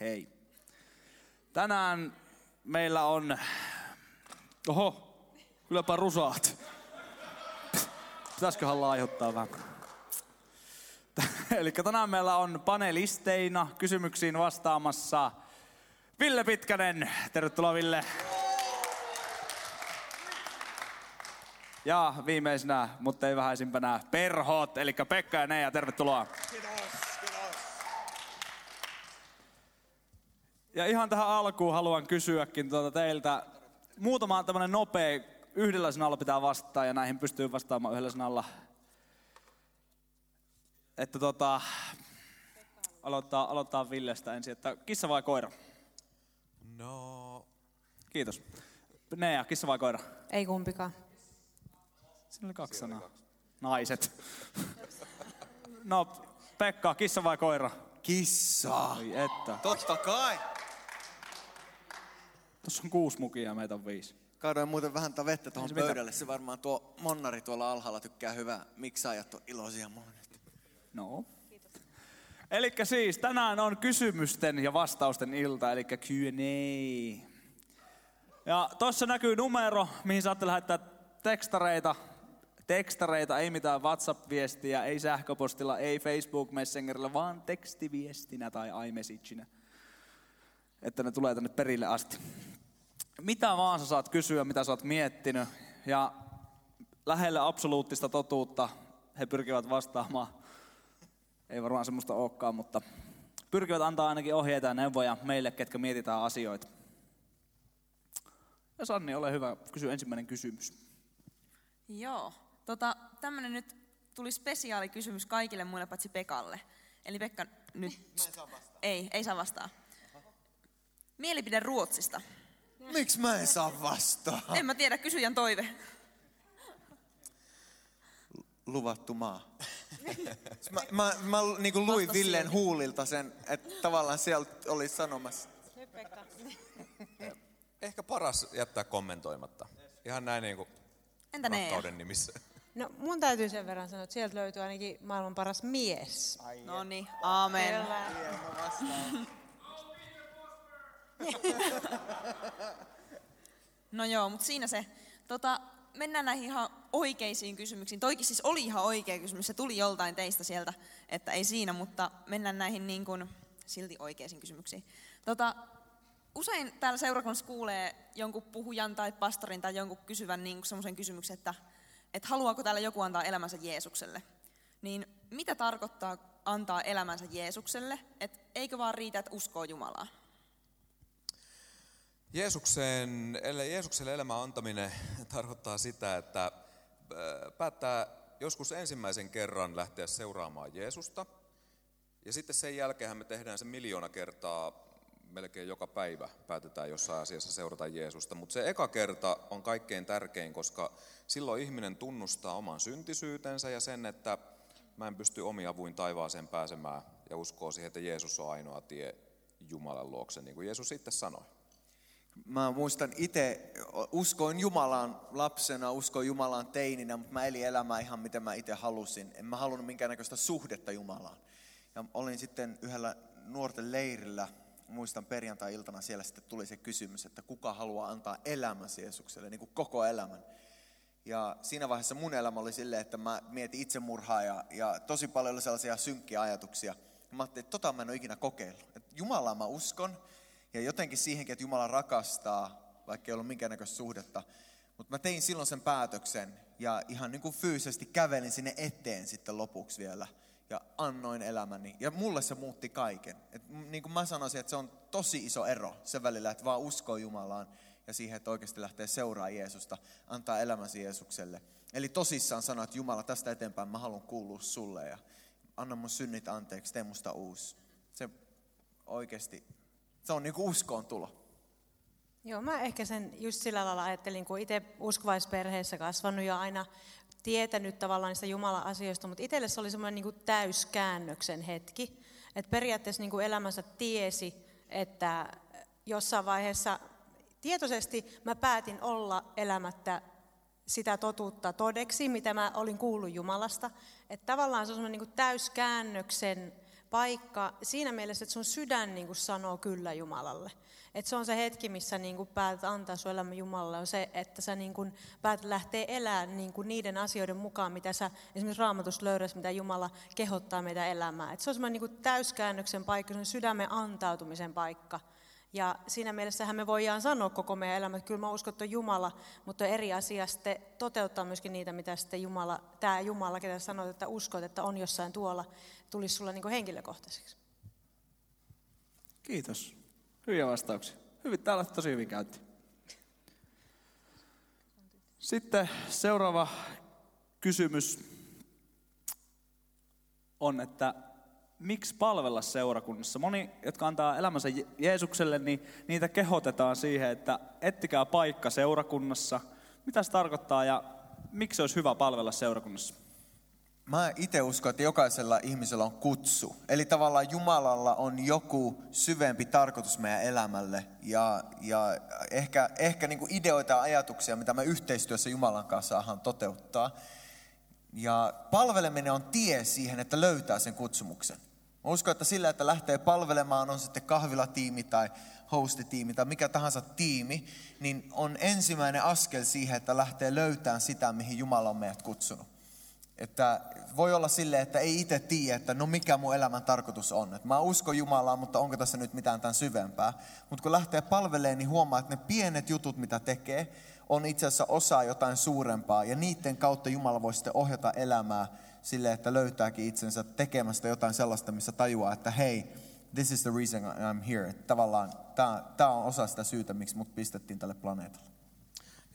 Hei. Tänään meillä on... Oho, kylläpä rusaat. Pitäisiköhän laihduttaa vähän. Eli tänään meillä on panelisteina kysymyksiin vastaamassa Ville Pitkänen. Tervetuloa Ville. Ja viimeisenä, mutta ei vähäisimpänä, Perhot, eli Pekka ja Neija, tervetuloa. Kiitos, Ja ihan tähän alkuun haluan kysyäkin tuota teiltä. Muutama tämmönen nopea, yhdellä sanalla pitää vastata ja näihin pystyy vastaamaan yhdellä sanalla. Että tota, aloittaa, aloittaa Villestä ensin, että kissa vai koira? No, Kiitos. Nea, kissa vai koira? Ei kumpikaan. Siinä oli kaksi sanaa. Naiset. No, Pekka, kissa vai koira? kissa. Ai että. Totta kai. Tuossa on kuusi mukia ja meitä on viisi. Kaadoin muuten vähän tätä vettä tuohon se pöydälle. Se varmaan tuo Monnari tuolla alhaalla tykkää hyvää. Miksaajat on iloisia mulle nyt. No. Eli siis tänään on kysymysten ja vastausten ilta, eli Q&A. Ja tuossa näkyy numero, mihin saatte lähettää tekstareita. Tekstareita, ei mitään WhatsApp-viestiä, ei sähköpostilla, ei Facebook Messengerillä, vaan tekstiviestinä tai iMessageina. Että ne tulee tänne perille asti. Mitä vaan sä saat kysyä, mitä sä oot miettinyt. Ja lähelle absoluuttista totuutta he pyrkivät vastaamaan ei varmaan semmoista olekaan, mutta pyrkivät antaa ainakin ohjeita ja neuvoja meille, ketkä mietitään asioita. Ja Sanni, ole hyvä, kysy ensimmäinen kysymys. Joo. Tota, tämmönen nyt tuli spesiaali kysymys kaikille muille paitsi Pekalle. Eli Pekka nyt... Mä en saa vastaa. Ei, ei saa vastaa. Mielipide Ruotsista. Miksi mä en saa vastaa? En mä tiedä, kysyjän toive. Luvattu maa. mä mä, mä niin luin Vasta Villen silti. huulilta sen, että tavallaan sieltä oli sanomassa. Pekka. Ehkä paras jättää kommentoimatta. Ihan näin niin kuin Entä ne? rakkauden nimissä. No mun täytyy sen verran sanoa, että sieltä löytyy ainakin maailman paras mies. No niin, aamen. Kyllä. No joo, mutta siinä se. Tota, mennään näihin ihan oikeisiin kysymyksiin. Toikin siis oli ihan oikea kysymys, se tuli joltain teistä sieltä, että ei siinä, mutta mennään näihin niin kuin silti oikeisiin kysymyksiin. Tota, usein täällä seurakunnassa kuulee jonkun puhujan tai pastorin tai jonkun kysyvän niin semmoisen kysymyksen, että, että haluaako täällä joku antaa elämänsä Jeesukselle. Niin mitä tarkoittaa antaa elämänsä Jeesukselle? Et eikö vaan riitä, että uskoo Jumalaa? Jeesuksen, Jeesukselle elämän antaminen tarkoittaa sitä, että äh, päättää joskus ensimmäisen kerran lähteä seuraamaan Jeesusta. Ja sitten sen jälkeen me tehdään se miljoona kertaa, melkein joka päivä päätetään jossain asiassa seurata Jeesusta. Mutta se eka kerta on kaikkein tärkein, koska silloin ihminen tunnustaa oman syntisyytensä ja sen, että mä en pysty omin avuin taivaaseen pääsemään ja uskoo siihen, että Jeesus on ainoa tie Jumalan luokse, niin kuin Jeesus itse sanoi. Mä muistan itse, uskoin Jumalaan lapsena, uskoin Jumalaan teininä, mutta mä elin elämää ihan miten mä itse halusin. En mä halunnut minkäännäköistä suhdetta Jumalaan. Ja olin sitten yhdellä nuorten leirillä, muistan perjantai-iltana siellä sitten tuli se kysymys, että kuka haluaa antaa elämänsä Jeesukselle, niin kuin koko elämän. Ja siinä vaiheessa mun elämä oli silleen, että mä mietin itsemurhaa ja, ja tosi paljon oli sellaisia synkkiä ajatuksia. Ja mä ajattelin, että tota mä en ole ikinä kokeillut. Jumalaa mä uskon ja jotenkin siihenkin, että Jumala rakastaa, vaikka ei ollut minkäännäköistä suhdetta. Mutta mä tein silloin sen päätöksen ja ihan niin kuin fyysisesti kävelin sinne eteen sitten lopuksi vielä ja annoin elämäni. Ja mulle se muutti kaiken. Et niin kuin mä sanoisin, että se on tosi iso ero sen välillä, että vaan uskoo Jumalaan ja siihen, että oikeasti lähtee seuraa Jeesusta, antaa elämäsi Jeesukselle. Eli tosissaan sanoa, että Jumala tästä eteenpäin mä haluan kuulua sulle ja anna mun synnit anteeksi, tee musta uusi. Se oikeasti, se on niin uskoon tulo. Joo, mä ehkä sen just sillä lailla ajattelin, kun itse uskovaisperheessä kasvanut ja aina tietänyt tavallaan niistä Jumalan asioista, mutta itselle se oli semmoinen niin täyskäännöksen hetki. Että periaatteessa niin kuin elämänsä tiesi, että jossain vaiheessa tietoisesti mä päätin olla elämättä sitä totuutta todeksi, mitä mä olin kuullut Jumalasta. Että tavallaan se on semmoinen niin täyskäännöksen paikka siinä mielessä, että sun sydän niin kuin sanoo kyllä Jumalalle. Että se on se hetki, missä niin kuin päätät antaa sun elämä Jumalalle, on se, että sä niin kuin päätät lähteä elämään niin kuin niiden asioiden mukaan, mitä sä esimerkiksi raamatusta löydät, mitä Jumala kehottaa meitä elämään. Että se on semmoinen niin kuin täyskäännöksen paikka, se on sydämen antautumisen paikka. Ja siinä mielessähän me voidaan sanoa koko meidän elämä, että kyllä mä uskon, että on Jumala, mutta eri asia sitten toteuttaa myöskin niitä, mitä sitten Jumala, tämä Jumala, ketä sanoit, että uskot, että on jossain tuolla, tulisi sulla niin henkilökohtaiseksi. Kiitos. Hyviä vastauksia. Hyvin, täällä tosi hyvin käytti. Sitten seuraava kysymys on, että miksi palvella seurakunnassa? Moni, jotka antaa elämänsä Jeesukselle, niin niitä kehotetaan siihen, että ettikää paikka seurakunnassa. Mitä se tarkoittaa ja miksi olisi hyvä palvella seurakunnassa? Mä itse uskon, että jokaisella ihmisellä on kutsu. Eli tavallaan Jumalalla on joku syvempi tarkoitus meidän elämälle. Ja, ja ehkä, ehkä niin kuin ideoita ja ajatuksia, mitä me yhteistyössä Jumalan kanssa saadaan toteuttaa. Ja palveleminen on tie siihen, että löytää sen kutsumuksen. Mä uskon, että sillä, että lähtee palvelemaan, on sitten kahvilatiimi tai hostitiimi tai mikä tahansa tiimi, niin on ensimmäinen askel siihen, että lähtee löytämään sitä, mihin Jumala on meidät kutsunut. Että voi olla sille, että ei itse tiedä, että no mikä mun elämän tarkoitus on. Että mä uskon Jumalaa, mutta onko tässä nyt mitään tämän syvempää. Mutta kun lähtee palveleen, niin huomaa, että ne pienet jutut, mitä tekee, on itse asiassa osa jotain suurempaa. Ja niiden kautta Jumala voi sitten ohjata elämää sille, että löytääkin itsensä tekemästä jotain sellaista, missä tajuaa, että hei, this is the reason I'm here. Tavallaan tämä on osa sitä syytä, miksi mut pistettiin tälle planeetalle.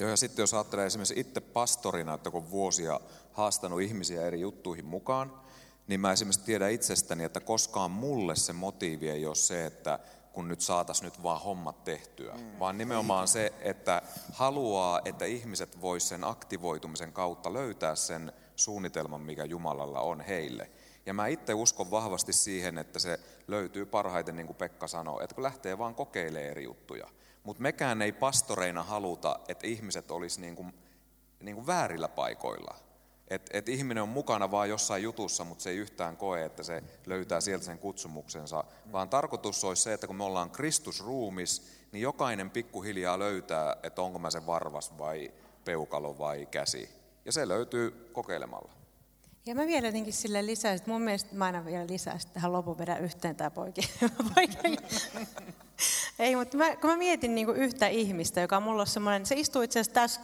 Joo, ja sitten jos ajattelee esimerkiksi itse pastorina, että kun vuosia haastanut ihmisiä eri juttuihin mukaan, niin mä esimerkiksi tiedän itsestäni, että koskaan mulle se motiivi ei ole se, että kun nyt saatas nyt vaan hommat tehtyä, mm. vaan nimenomaan se, että haluaa, että ihmiset vois sen aktivoitumisen kautta löytää sen suunnitelman, mikä Jumalalla on heille. Ja mä itse uskon vahvasti siihen, että se löytyy parhaiten, niin kuin Pekka sanoi, että kun lähtee vaan kokeilemaan eri juttuja. Mutta mekään ei pastoreina haluta, että ihmiset olisi niin kuin, niin kuin väärillä paikoilla. Että et ihminen on mukana vaan jossain jutussa, mutta se ei yhtään koe, että se löytää sieltä sen kutsumuksensa. Vaan tarkoitus olisi se, että kun me ollaan Kristusruumis, niin jokainen pikkuhiljaa löytää, että onko mä se varvas vai peukalo vai käsi. Ja se löytyy kokeilemalla. Ja mä vielä jotenkin sille lisäisin, mun mielestä mä aina vielä lisäisin tähän lopun vedä yhteen tämä poikin. Ei, mutta mä, kun mä mietin niin yhtä ihmistä, joka mulla on semmoinen, se istuu itse asiassa tässä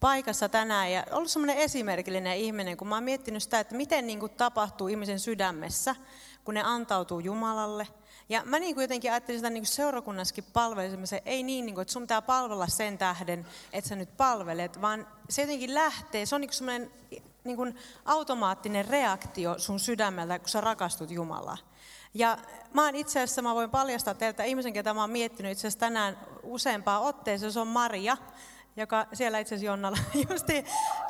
paikassa tänään ja ollut semmoinen esimerkillinen ihminen, kun mä oon miettinyt sitä, että miten niin kuin tapahtuu ihmisen sydämessä, kun ne antautuu Jumalalle. Ja mä niin kuin jotenkin ajattelin sitä niin kuin seurakunnassakin palvelisemisen, ei niin, niin kuin, että sun pitää palvella sen tähden, että sä nyt palvelet, vaan se jotenkin lähtee, se on niin semmoinen niin automaattinen reaktio sun sydämeltä, kun sä rakastut Jumalaa. Ja mä oon itse asiassa, mä voin paljastaa teiltä ihmisen, ketä mä oon miettinyt itse asiassa tänään useampaan otteeseen, se on Maria, joka siellä itse asiassa Jonnalla justi,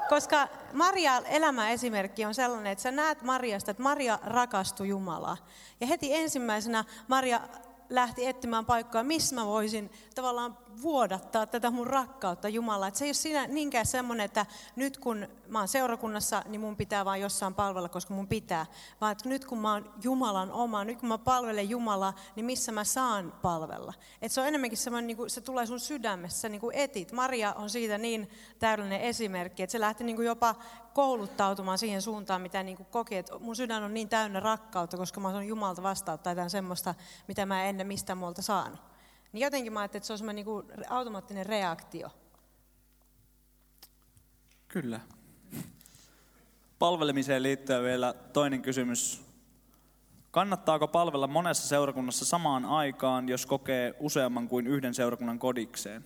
koska Maria elämäesimerkki on sellainen, että sä näet Mariasta, että Maria rakastui Jumalaa. Ja heti ensimmäisenä Maria lähti etsimään paikkaa, missä mä voisin tavallaan vuodattaa tätä mun rakkautta Jumalaa. Että se ei ole siinä niinkään semmoinen, että nyt kun mä oon seurakunnassa, niin mun pitää vaan jossain palvella, koska mun pitää. Vaan että nyt kun mä oon Jumalan oma, nyt kun mä palvelen Jumalaa, niin missä mä saan palvella. Että se on enemmänkin semmoinen, niin kuin, se tulee sun sydämessä, niin kuin etit. Maria on siitä niin täydellinen esimerkki, että se lähti niin kuin jopa kouluttautumaan siihen suuntaan, mitä niin kuin koki, että mun sydän on niin täynnä rakkautta, koska mä oon Jumalta vastauttaa jotain semmoista, mitä mä en ennen mistään muualta saanut. Niin jotenkin mä ajattelin, että se on semmoinen niin automaattinen reaktio. Kyllä. Palvelemiseen liittyen vielä toinen kysymys. Kannattaako palvella monessa seurakunnassa samaan aikaan, jos kokee useamman kuin yhden seurakunnan kodikseen?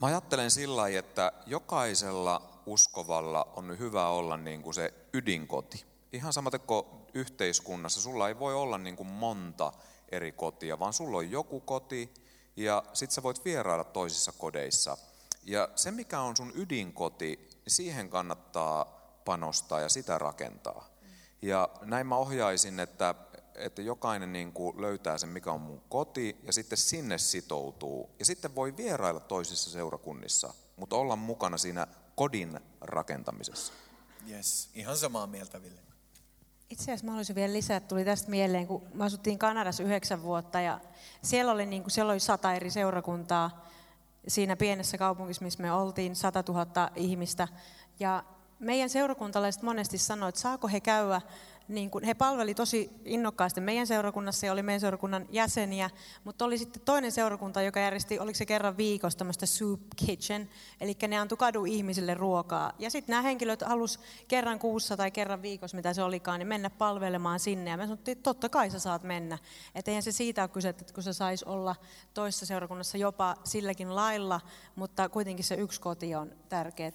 Mä ajattelen sillä että jokaisella uskovalla on hyvä olla niin kuin se ydinkoti. Ihan samaten kuin yhteiskunnassa, sulla ei voi olla niin kuin monta eri kotia, vaan sulla on joku koti ja sitten sä voit vierailla toisissa kodeissa. Ja se, mikä on sun ydinkoti, niin siihen kannattaa panostaa ja sitä rakentaa. Ja näin mä ohjaisin, että, että jokainen niin kuin löytää sen, mikä on mun koti, ja sitten sinne sitoutuu. Ja sitten voi vierailla toisissa seurakunnissa, mutta olla mukana siinä kodin rakentamisessa. Yes, ihan samaa mieltä, Ville. Itse asiassa mä haluaisin vielä lisää, tuli tästä mieleen, kun me asuttiin Kanadassa yhdeksän vuotta ja siellä oli, niin kuin, siellä oli sata eri seurakuntaa siinä pienessä kaupungissa, missä me oltiin, 100 000 ihmistä. Ja meidän seurakuntalaiset monesti sanoivat, että saako he käydä niin kuin, he palveli tosi innokkaasti meidän seurakunnassa ja oli meidän seurakunnan jäseniä, mutta oli sitten toinen seurakunta, joka järjesti, oliko se kerran viikossa tämmöistä soup kitchen, eli ne antoi kadu ihmisille ruokaa. Ja sitten nämä henkilöt halus kerran kuussa tai kerran viikossa, mitä se olikaan, niin mennä palvelemaan sinne. Ja me sanottiin, että totta kai sä saat mennä. Että eihän se siitä ole kyse, että kun se saisi olla toisessa seurakunnassa jopa silläkin lailla, mutta kuitenkin se yksi koti on tärkeä,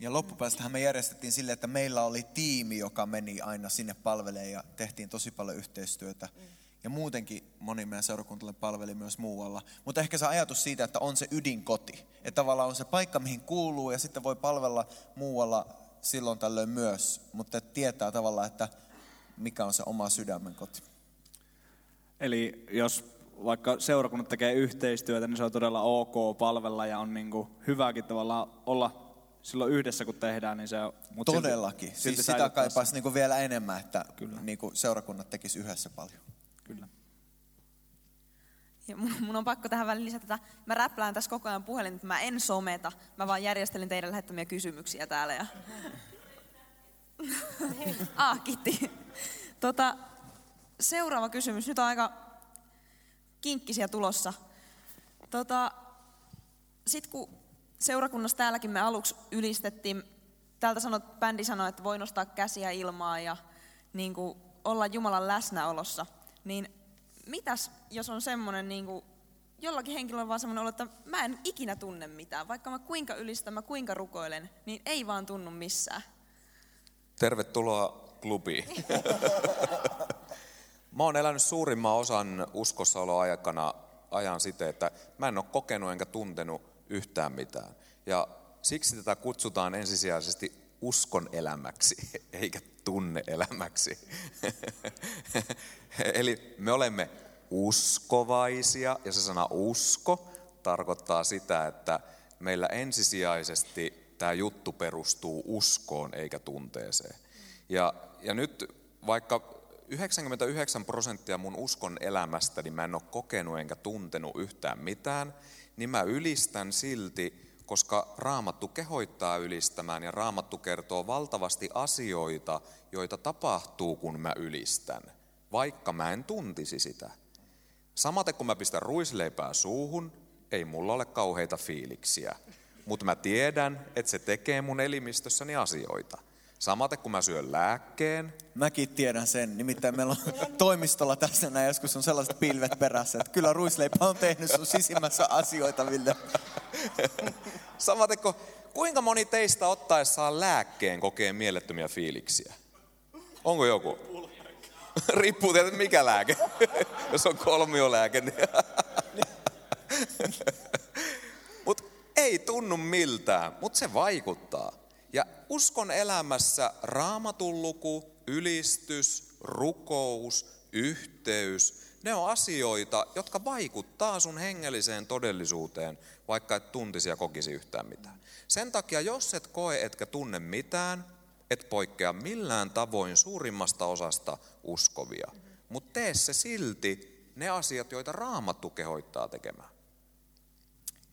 ja loppupäästähän me järjestettiin sille, että meillä oli tiimi, joka meni aina sinne palveleen ja tehtiin tosi paljon yhteistyötä. Ja muutenkin moni meidän seurakuntalle palveli myös muualla. Mutta ehkä se ajatus siitä, että on se ydinkoti. Että tavallaan on se paikka, mihin kuuluu ja sitten voi palvella muualla silloin tällöin myös. Mutta tietää tavallaan, että mikä on se oma sydämen koti. Eli jos vaikka seurakunnat tekee yhteistyötä, niin se on todella ok palvella ja on niin kuin hyväkin tavallaan olla silloin yhdessä kun tehdään, niin se on... Mut Todellakin. Silti, silti siis sitä kaipaisi niinku vielä enemmän, että Kyllä. Niinku seurakunnat tekisi yhdessä paljon. Kyllä. Ja mun, mun on pakko tähän väliin lisätä, että mä räplään tässä koko ajan puhelin, että mä en someta. Mä vaan järjestelin teidän lähettämiä kysymyksiä täällä. Ja... ah, kiitti. Tota, seuraava kysymys. Nyt on aika kinkkisiä tulossa. Tota, Sitten kun seurakunnassa täälläkin me aluksi ylistettiin, täältä sanot, bändi sanoi, että voi nostaa käsiä ilmaa ja niin kuin, olla Jumalan läsnäolossa, niin mitäs jos on semmoinen, niin kuin, jollakin henkilöllä on vaan semmoinen olo, että mä en ikinä tunne mitään, vaikka mä kuinka ylistän, mä kuinka rukoilen, niin ei vaan tunnu missään. Tervetuloa klubiin. mä oon elänyt suurimman osan uskossaoloaikana ajan siten, että mä en ole kokenut enkä tuntenut yhtään mitään. Ja siksi tätä kutsutaan ensisijaisesti uskon elämäksi, eikä tunneelämäksi. Eli me olemme uskovaisia, ja se sana usko tarkoittaa sitä, että meillä ensisijaisesti tämä juttu perustuu uskoon eikä tunteeseen. Ja, ja nyt vaikka 99 prosenttia mun uskon elämästäni mä en ole kokenut enkä tuntenut yhtään mitään, niin mä ylistän silti, koska raamattu kehoittaa ylistämään ja raamattu kertoo valtavasti asioita, joita tapahtuu, kun mä ylistän, vaikka mä en tuntisi sitä. Samaten kun mä pistän ruisleipää suuhun, ei mulla ole kauheita fiiliksiä, mutta mä tiedän, että se tekee mun elimistössäni asioita. Samaten kun mä syön lääkkeen. Mäkin tiedän sen. Nimittäin meillä on toimistolla tässä näin joskus on sellaiset pilvet perässä, että kyllä ruisleipä on tehnyt sun sisimmässä asioita, Ville. Samaten kun, kuinka moni teistä ottaessaan lääkkeen kokee mielettömiä fiiliksiä? Onko joku? Riippuu tietysti mikä lääke. Jos on kolmiolääke, niin... Mutta ei tunnu miltään, mutta se vaikuttaa. Ja uskon elämässä raamatun luku, ylistys, rukous, yhteys, ne on asioita, jotka vaikuttaa sun hengelliseen todellisuuteen, vaikka et tuntisi ja kokisi yhtään mitään. Sen takia, jos et koe etkä tunne mitään, et poikkea millään tavoin suurimmasta osasta uskovia. Mutta tee se silti ne asiat, joita raamattu kehoittaa tekemään.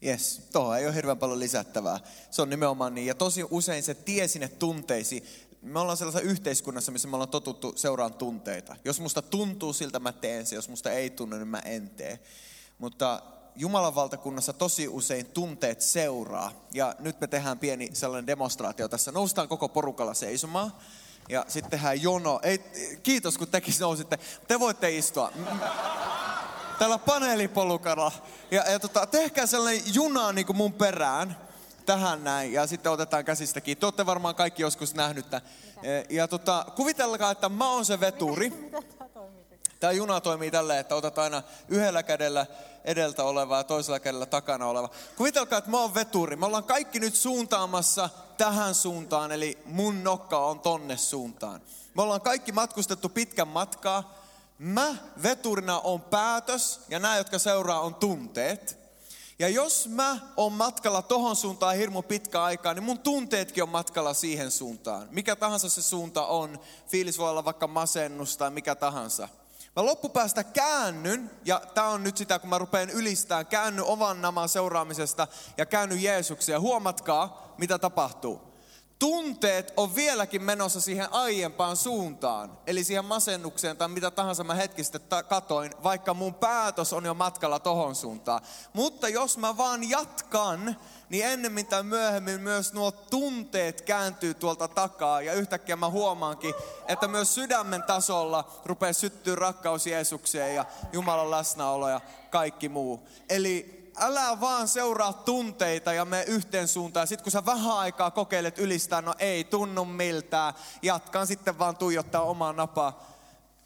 Yes, tuohon ei ole hirveän paljon lisättävää. Se on nimenomaan niin. Ja tosi usein se tie sinne tunteisiin. Me ollaan sellaisessa yhteiskunnassa, missä me ollaan totuttu seuraan tunteita. Jos musta tuntuu siltä, mä teen se. Jos musta ei tunnu, niin mä en tee. Mutta Jumalan valtakunnassa tosi usein tunteet seuraa. Ja nyt me tehdään pieni sellainen demonstraatio tässä. Noustaan koko porukalla seisomaan. Ja sitten tehdään jono. Ei, kiitos kun tekin nousitte. Te voitte istua tällä paneelipolukalla. Ja, ja tota, tehkää sellainen juna niin kuin mun perään tähän näin ja sitten otetaan käsistä kiinni. Te olette varmaan kaikki joskus nähnyt tämän. Ja tota, kuvitelkaa, että mä oon se veturi. Tämä juna toimii tälleen, että otat aina yhdellä kädellä edeltä oleva ja toisella kädellä takana oleva. Kuvitelkaa, että mä oon veturi. Me ollaan kaikki nyt suuntaamassa tähän suuntaan, eli mun nokka on tonne suuntaan. Me ollaan kaikki matkustettu pitkän matkaa Mä veturina on päätös ja nämä, jotka seuraa, on tunteet. Ja jos mä oon matkalla tohon suuntaan hirmu pitkä aikaa, niin mun tunteetkin on matkalla siihen suuntaan. Mikä tahansa se suunta on, fiilis voi olla vaikka masennus tai mikä tahansa. Mä loppupäästä käännyn, ja tämä on nyt sitä, kun mä rupean ylistämään, käännyn ovan naman seuraamisesta ja käännyn Jeesuksia. Huomatkaa, mitä tapahtuu tunteet on vieläkin menossa siihen aiempaan suuntaan. Eli siihen masennukseen tai mitä tahansa mä hetkistä katoin, vaikka mun päätös on jo matkalla tohon suuntaan. Mutta jos mä vaan jatkan, niin ennemmin tai myöhemmin myös nuo tunteet kääntyy tuolta takaa. Ja yhtäkkiä mä huomaankin, että myös sydämen tasolla rupeaa syttyä rakkaus Jeesukseen ja Jumalan läsnäolo ja kaikki muu. Eli älä vaan seuraa tunteita ja me yhteen suuntaan. Sitten kun sä vähän aikaa kokeilet ylistää, no ei tunnu miltään. Jatkan sitten vaan tuijottaa omaa napaa.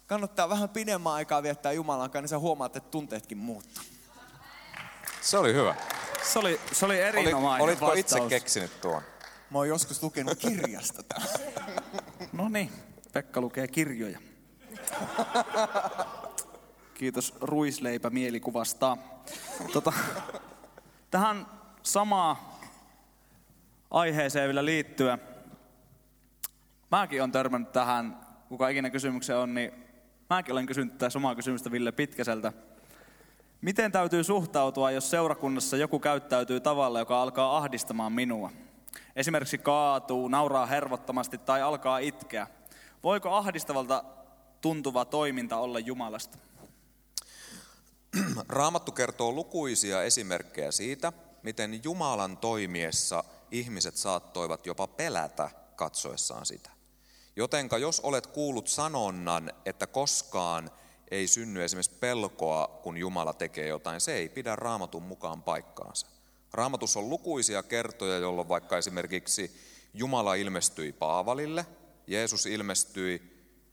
Kannattaa vähän pidemmän aikaa viettää Jumalan kanssa, niin sä huomaat, että tunteetkin muuttuu. Se oli hyvä. Se oli, se oli erinomainen Olitko vastaus. itse keksinyt tuon? Mä oon joskus lukenut kirjasta tämän. No niin, Pekka lukee kirjoja. Kiitos Ruisleipä mielikuvasta. Tota, tähän samaan aiheeseen vielä liittyen. Mäkin olen törmännyt tähän, kuka ikinä kysymyksen on, niin mäkin olen kysynyt tätä samaa kysymystä Ville Pitkäseltä. Miten täytyy suhtautua, jos seurakunnassa joku käyttäytyy tavalla, joka alkaa ahdistamaan minua? Esimerkiksi kaatuu, nauraa hervottomasti tai alkaa itkeä. Voiko ahdistavalta tuntuva toiminta olla Jumalasta? Raamattu kertoo lukuisia esimerkkejä siitä, miten Jumalan toimiessa ihmiset saattoivat jopa pelätä katsoessaan sitä. Jotenka jos olet kuullut sanonnan, että koskaan ei synny esimerkiksi pelkoa, kun Jumala tekee jotain, se ei pidä raamatun mukaan paikkaansa. Raamatussa on lukuisia kertoja, jolloin vaikka esimerkiksi Jumala ilmestyi Paavalille, Jeesus ilmestyi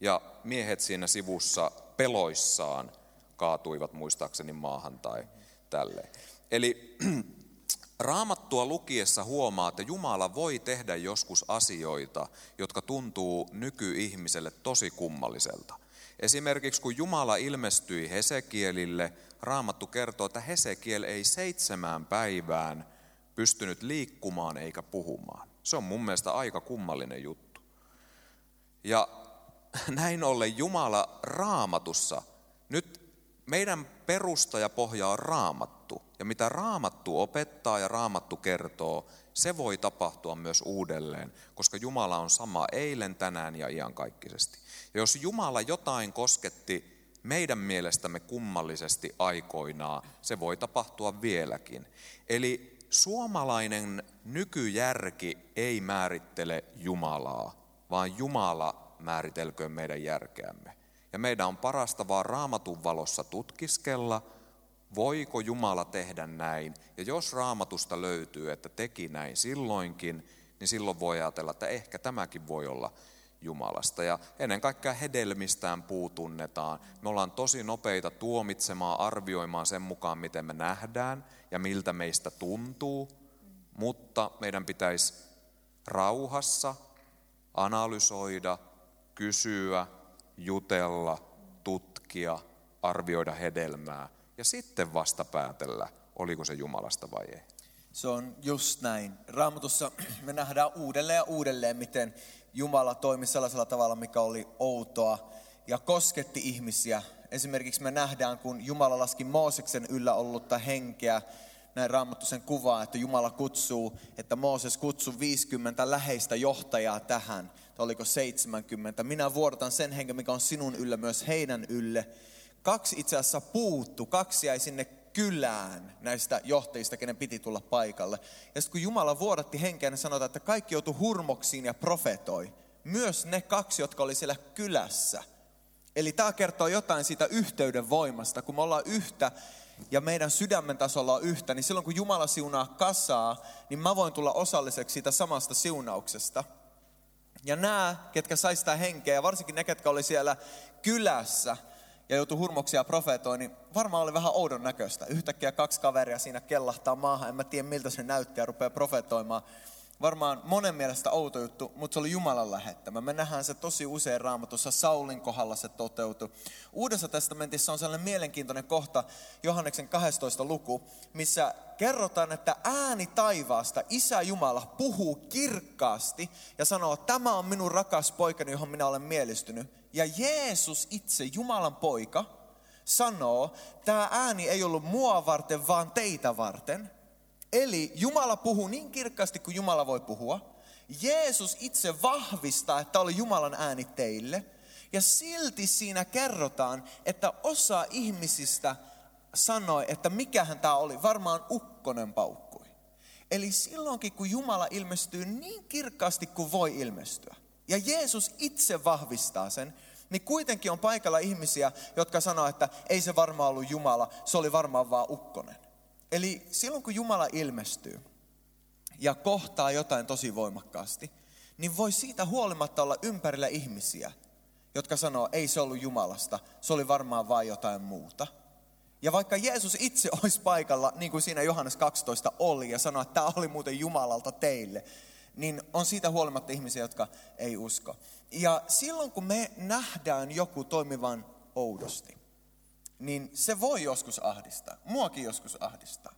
ja miehet siinä sivussa peloissaan kaatuivat muistaakseni maahan tai tälleen. Eli raamattua lukiessa huomaa, että Jumala voi tehdä joskus asioita, jotka tuntuu nykyihmiselle tosi kummalliselta. Esimerkiksi kun Jumala ilmestyi Hesekielille, Raamattu kertoo, että Hesekiel ei seitsemään päivään pystynyt liikkumaan eikä puhumaan. Se on mun mielestä aika kummallinen juttu. Ja näin ollen Jumala raamatussa, nyt meidän perusta ja pohja on raamattu. Ja mitä raamattu opettaa ja raamattu kertoo, se voi tapahtua myös uudelleen, koska Jumala on sama eilen, tänään ja iankaikkisesti. Ja jos Jumala jotain kosketti meidän mielestämme kummallisesti aikoinaan, se voi tapahtua vieläkin. Eli suomalainen nykyjärki ei määrittele Jumalaa, vaan Jumala määritelköön meidän järkeämme. Ja meidän on parasta vaan raamatun valossa tutkiskella, voiko Jumala tehdä näin. Ja jos raamatusta löytyy, että teki näin silloinkin, niin silloin voi ajatella, että ehkä tämäkin voi olla Jumalasta. Ja ennen kaikkea hedelmistään puu tunnetaan. Me ollaan tosi nopeita tuomitsemaan, arvioimaan sen mukaan, miten me nähdään ja miltä meistä tuntuu. Mutta meidän pitäisi rauhassa analysoida, kysyä, jutella, tutkia, arvioida hedelmää ja sitten vasta päätellä, oliko se Jumalasta vai ei. Se on just näin. Raamatussa me nähdään uudelleen ja uudelleen, miten Jumala toimi sellaisella tavalla, mikä oli outoa ja kosketti ihmisiä. Esimerkiksi me nähdään, kun Jumala laski Mooseksen yllä ollutta henkeä, näin raamattu sen kuvaa, että Jumala kutsuu, että Mooses kutsuu 50 läheistä johtajaa tähän, tai oliko 70. Minä vuodatan sen hengen, mikä on sinun yllä, myös heidän ylle. Kaksi itse asiassa puuttu, kaksi jäi sinne kylään näistä johtajista, kenen piti tulla paikalle. Ja sitten kun Jumala vuodatti henkeä, niin sanotaan, että kaikki joutui hurmoksiin ja profetoi. Myös ne kaksi, jotka oli siellä kylässä. Eli tämä kertoo jotain siitä yhteyden voimasta. Kun me ollaan yhtä ja meidän sydämen tasolla on yhtä, niin silloin kun Jumala siunaa kasaa, niin mä voin tulla osalliseksi siitä samasta siunauksesta. Ja nämä, ketkä sai sitä henkeä, varsinkin ne, ketkä oli siellä kylässä, ja joutui hurmoksia profeetoin, niin varmaan oli vähän oudon näköistä. Yhtäkkiä kaksi kaveria siinä kellahtaa maahan, en mä tiedä miltä se näytti ja rupeaa profetoimaan. Varmaan monen mielestä outo juttu, mutta se oli Jumalan lähettämä. Me nähdään se tosi usein raamatussa, Saulin kohdalla se toteutui. Uudessa testamentissa on sellainen mielenkiintoinen kohta, Johanneksen 12. luku, missä kerrotaan, että ääni taivaasta, Isä Jumala, puhuu kirkkaasti ja sanoo, tämä on minun rakas poikani, johon minä olen mielistynyt. Ja Jeesus itse, Jumalan poika, sanoo, tämä ääni ei ollut mua varten, vaan teitä varten – Eli Jumala puhuu niin kirkkaasti kuin Jumala voi puhua. Jeesus itse vahvistaa, että oli Jumalan ääni teille. Ja silti siinä kerrotaan, että osa ihmisistä sanoi, että mikähän tämä oli, varmaan ukkonen paukkui. Eli silloinkin, kun Jumala ilmestyy niin kirkkaasti kuin voi ilmestyä, ja Jeesus itse vahvistaa sen, niin kuitenkin on paikalla ihmisiä, jotka sanoo, että ei se varmaan ollut Jumala, se oli varmaan vaan ukkonen. Eli silloin kun Jumala ilmestyy ja kohtaa jotain tosi voimakkaasti, niin voi siitä huolimatta olla ympärillä ihmisiä, jotka sanoo, ei se ollut Jumalasta, se oli varmaan vain jotain muuta. Ja vaikka Jeesus itse olisi paikalla, niin kuin siinä Johannes 12 oli, ja sanoi, että tämä oli muuten Jumalalta teille, niin on siitä huolimatta ihmisiä, jotka ei usko. Ja silloin kun me nähdään joku toimivan oudosti, niin se voi joskus ahdistaa. Muakin joskus ahdistaa.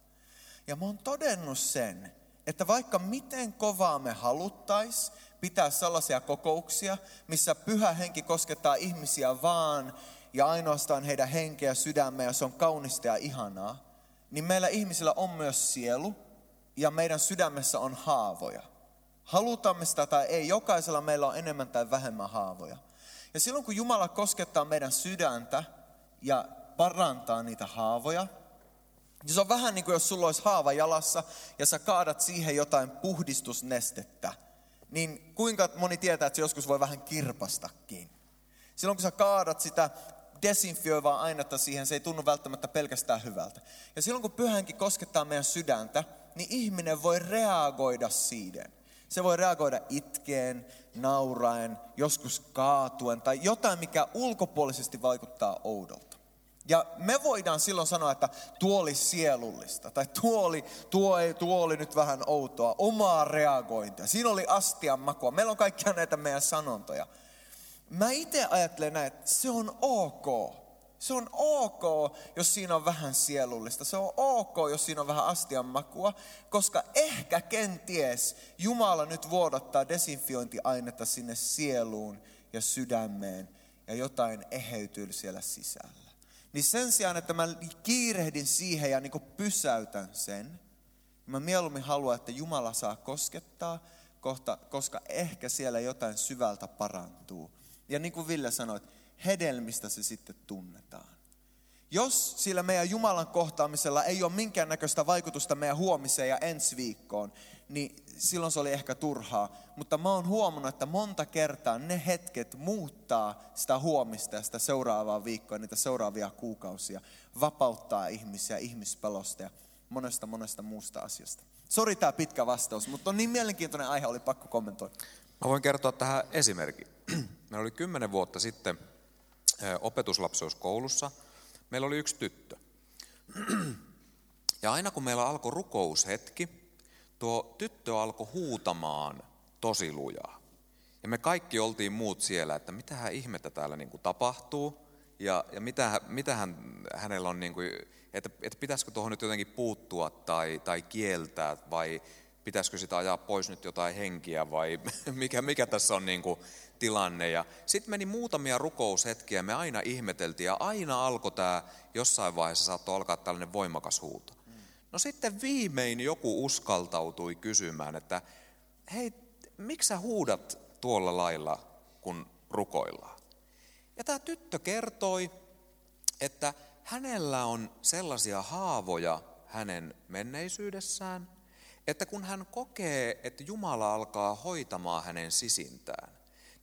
Ja mä oon todennut sen, että vaikka miten kovaa me haluttais pitää sellaisia kokouksia, missä pyhä henki koskettaa ihmisiä vaan ja ainoastaan heidän henkeä sydämeä ja se on kaunista ja ihanaa, niin meillä ihmisillä on myös sielu ja meidän sydämessä on haavoja. Halutamme sitä tai ei, jokaisella meillä on enemmän tai vähemmän haavoja. Ja silloin kun Jumala koskettaa meidän sydäntä ja parantaa niitä haavoja. Ja se on vähän niin kuin jos sulla olisi haava jalassa ja sä kaadat siihen jotain puhdistusnestettä, niin kuinka moni tietää, että se joskus voi vähän kirpastakin. Silloin kun sä kaadat sitä desinfioivaa ainetta siihen, se ei tunnu välttämättä pelkästään hyvältä. Ja silloin kun pyhänkin koskettaa meidän sydäntä, niin ihminen voi reagoida siihen. Se voi reagoida itkeen, nauraen, joskus kaatuen tai jotain, mikä ulkopuolisesti vaikuttaa oudolta. Ja me voidaan silloin sanoa, että tuo oli sielullista, tai tuo oli, tuo, ei, tuo oli nyt vähän outoa, omaa reagointia. Siinä oli astian makua. Meillä on kaikkia näitä meidän sanontoja. Mä itse ajattelen näin, että se on ok. Se on ok, jos siinä on vähän sielullista. Se on ok, jos siinä on vähän astian makua, koska ehkä kenties Jumala nyt vuodattaa desinfiointiainetta sinne sieluun ja sydämeen ja jotain eheytyy siellä sisällä. Niin sen sijaan, että mä kiirehdin siihen ja niin pysäytän sen, niin mä mieluummin haluan, että Jumala saa koskettaa, kohta, koska ehkä siellä jotain syvältä parantuu. Ja niin kuin Ville sanoi, hedelmistä se sitten tunnetaan. Jos sillä meidän Jumalan kohtaamisella ei ole minkäännäköistä vaikutusta meidän huomiseen ja ensi viikkoon, niin silloin se oli ehkä turhaa. Mutta mä oon huomannut, että monta kertaa ne hetket muuttaa sitä huomista ja sitä seuraavaa viikkoa, niitä seuraavia kuukausia, vapauttaa ihmisiä ihmispelosta ja monesta monesta muusta asiasta. Sori tämä pitkä vastaus, mutta on niin mielenkiintoinen aihe, oli pakko kommentoida. Mä voin kertoa tähän esimerkin. Meillä oli kymmenen vuotta sitten opetuslapseuskoulussa. Meillä oli yksi tyttö. Ja aina kun meillä alkoi rukoushetki, tuo tyttö alkoi huutamaan tosi lujaa. Ja me kaikki oltiin muut siellä, että mitähän ihmettä täällä niin kuin tapahtuu ja, ja mitä, mitähän hänellä on, niin kuin, että, että pitäisikö tuohon nyt jotenkin puuttua tai, tai kieltää vai pitäisikö sitä ajaa pois nyt jotain henkiä vai mikä, mikä tässä on niin kuin tilanne. Ja sitten meni muutamia rukoushetkiä, me aina ihmeteltiin ja aina alkoi tämä, jossain vaiheessa saattoi alkaa tällainen voimakas huuto. No sitten viimein joku uskaltautui kysymään, että hei, miksi sä huudat tuolla lailla, kun rukoillaan? Ja tämä tyttö kertoi, että hänellä on sellaisia haavoja hänen menneisyydessään, että kun hän kokee, että Jumala alkaa hoitamaan hänen sisintään,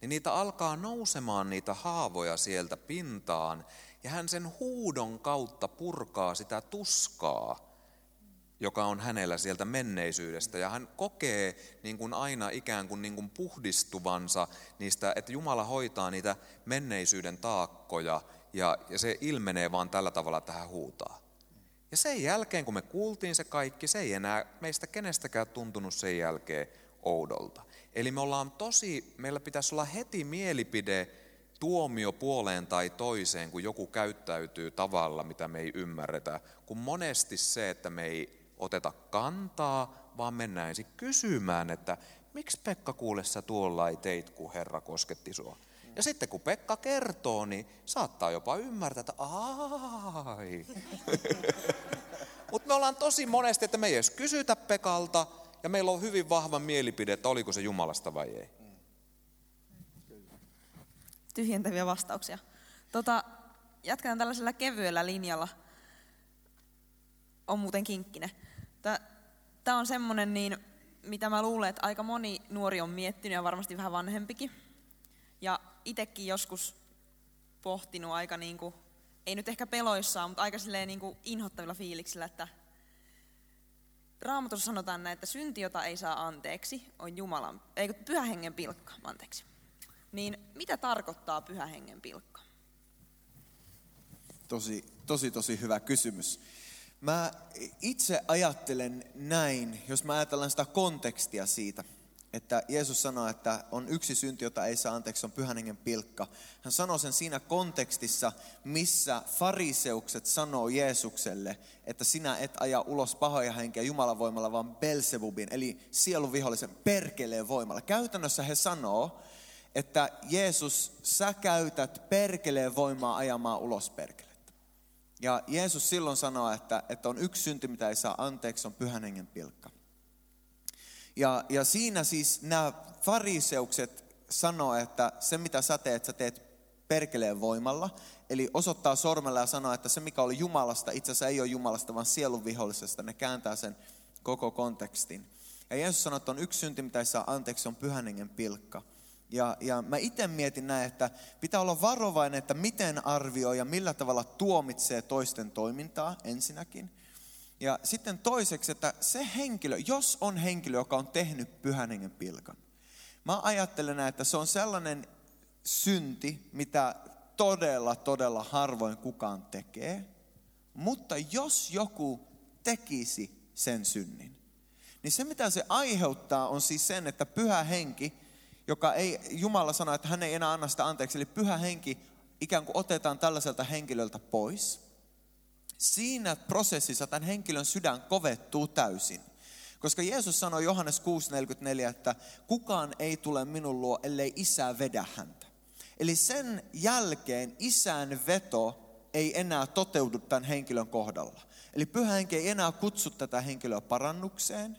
niin niitä alkaa nousemaan niitä haavoja sieltä pintaan, ja hän sen huudon kautta purkaa sitä tuskaa, joka on hänellä sieltä menneisyydestä. Ja hän kokee niin kuin aina ikään kuin, niin kuin puhdistuvansa niistä, että Jumala hoitaa niitä menneisyyden taakkoja ja, ja se ilmenee vaan tällä tavalla, että hän huutaa. Ja sen jälkeen, kun me kuultiin se kaikki, se ei enää meistä kenestäkään tuntunut sen jälkeen oudolta. Eli me ollaan tosi, meillä pitäisi olla heti mielipide tuomio puoleen tai toiseen, kun joku käyttäytyy tavalla, mitä me ei ymmärretä, kun monesti se, että me ei oteta kantaa, vaan mennään ensin kysymään, että miksi Pekka kuule sä tuolla ei teit, kun Herra kosketti sua. Ja sitten kun Pekka kertoo, niin saattaa jopa ymmärtää, että ai. Mutta me ollaan tosi monesti, että me ei edes kysytä Pekalta, ja meillä on hyvin vahva mielipide, että oliko se Jumalasta vai ei. Tyhjentäviä vastauksia. Tota, jatketaan tällaisella kevyellä linjalla. On muuten kinkkinen. Tämä on semmoinen, niin, mitä mä luulen, että aika moni nuori on miettinyt ja varmasti vähän vanhempikin. Ja itsekin joskus pohtinut aika niin kuin, ei nyt ehkä peloissaan, mutta aika silleen niin kuin inhottavilla fiiliksillä, että Raamatussa sanotaan näin, että synti, jota ei saa anteeksi, on Jumalan, ei pyhän hengen pilkka, anteeksi. Niin mitä tarkoittaa pyhän hengen pilkka? Tosi, tosi, tosi hyvä kysymys. Mä itse ajattelen näin, jos mä ajatellaan sitä kontekstia siitä, että Jeesus sanoo, että on yksi synti, jota ei saa anteeksi, on pyhän hengen pilkka. Hän sanoo sen siinä kontekstissa, missä fariseukset sanoo Jeesukselle, että sinä et aja ulos pahoja henkeä Jumalan voimalla, vaan Belzebubin, eli sielun vihollisen perkeleen voimalla. Käytännössä he sanoo, että Jeesus, sä käytät perkeleen voimaa ajamaan ulos perkelettä. Ja Jeesus silloin sanoo, että, että on yksi synti, mitä ei saa anteeksi, on pyhän hengen pilkka. Ja, ja siinä siis nämä fariseukset sanoo, että se mitä sä teet, sä teet perkeleen voimalla. Eli osoittaa sormella ja sanoo, että se mikä oli Jumalasta, itse asiassa ei ole Jumalasta, vaan sielun vihollisesta. Ne kääntää sen koko kontekstin. Ja Jeesus sanoi, että on yksi synti, mitä ei saa anteeksi, on pyhäningen pilkka. Ja, ja mä itse mietin näin, että pitää olla varovainen, että miten arvioi ja millä tavalla tuomitsee toisten toimintaa ensinnäkin. Ja sitten toiseksi, että se henkilö, jos on henkilö, joka on tehnyt pyhän hengen pilkan, mä ajattelen, että se on sellainen synti, mitä todella, todella harvoin kukaan tekee. Mutta jos joku tekisi sen synnin, niin se mitä se aiheuttaa on siis sen, että pyhä henki, joka ei, Jumala sanoo, että hän ei enää anna sitä anteeksi, eli pyhä henki ikään kuin otetaan tällaiselta henkilöltä pois – siinä prosessissa tämän henkilön sydän kovettuu täysin. Koska Jeesus sanoi Johannes 6.44, että kukaan ei tule minun luo, ellei isä vedä häntä. Eli sen jälkeen isän veto ei enää toteudu tämän henkilön kohdalla. Eli pyhä henki ei enää kutsu tätä henkilöä parannukseen,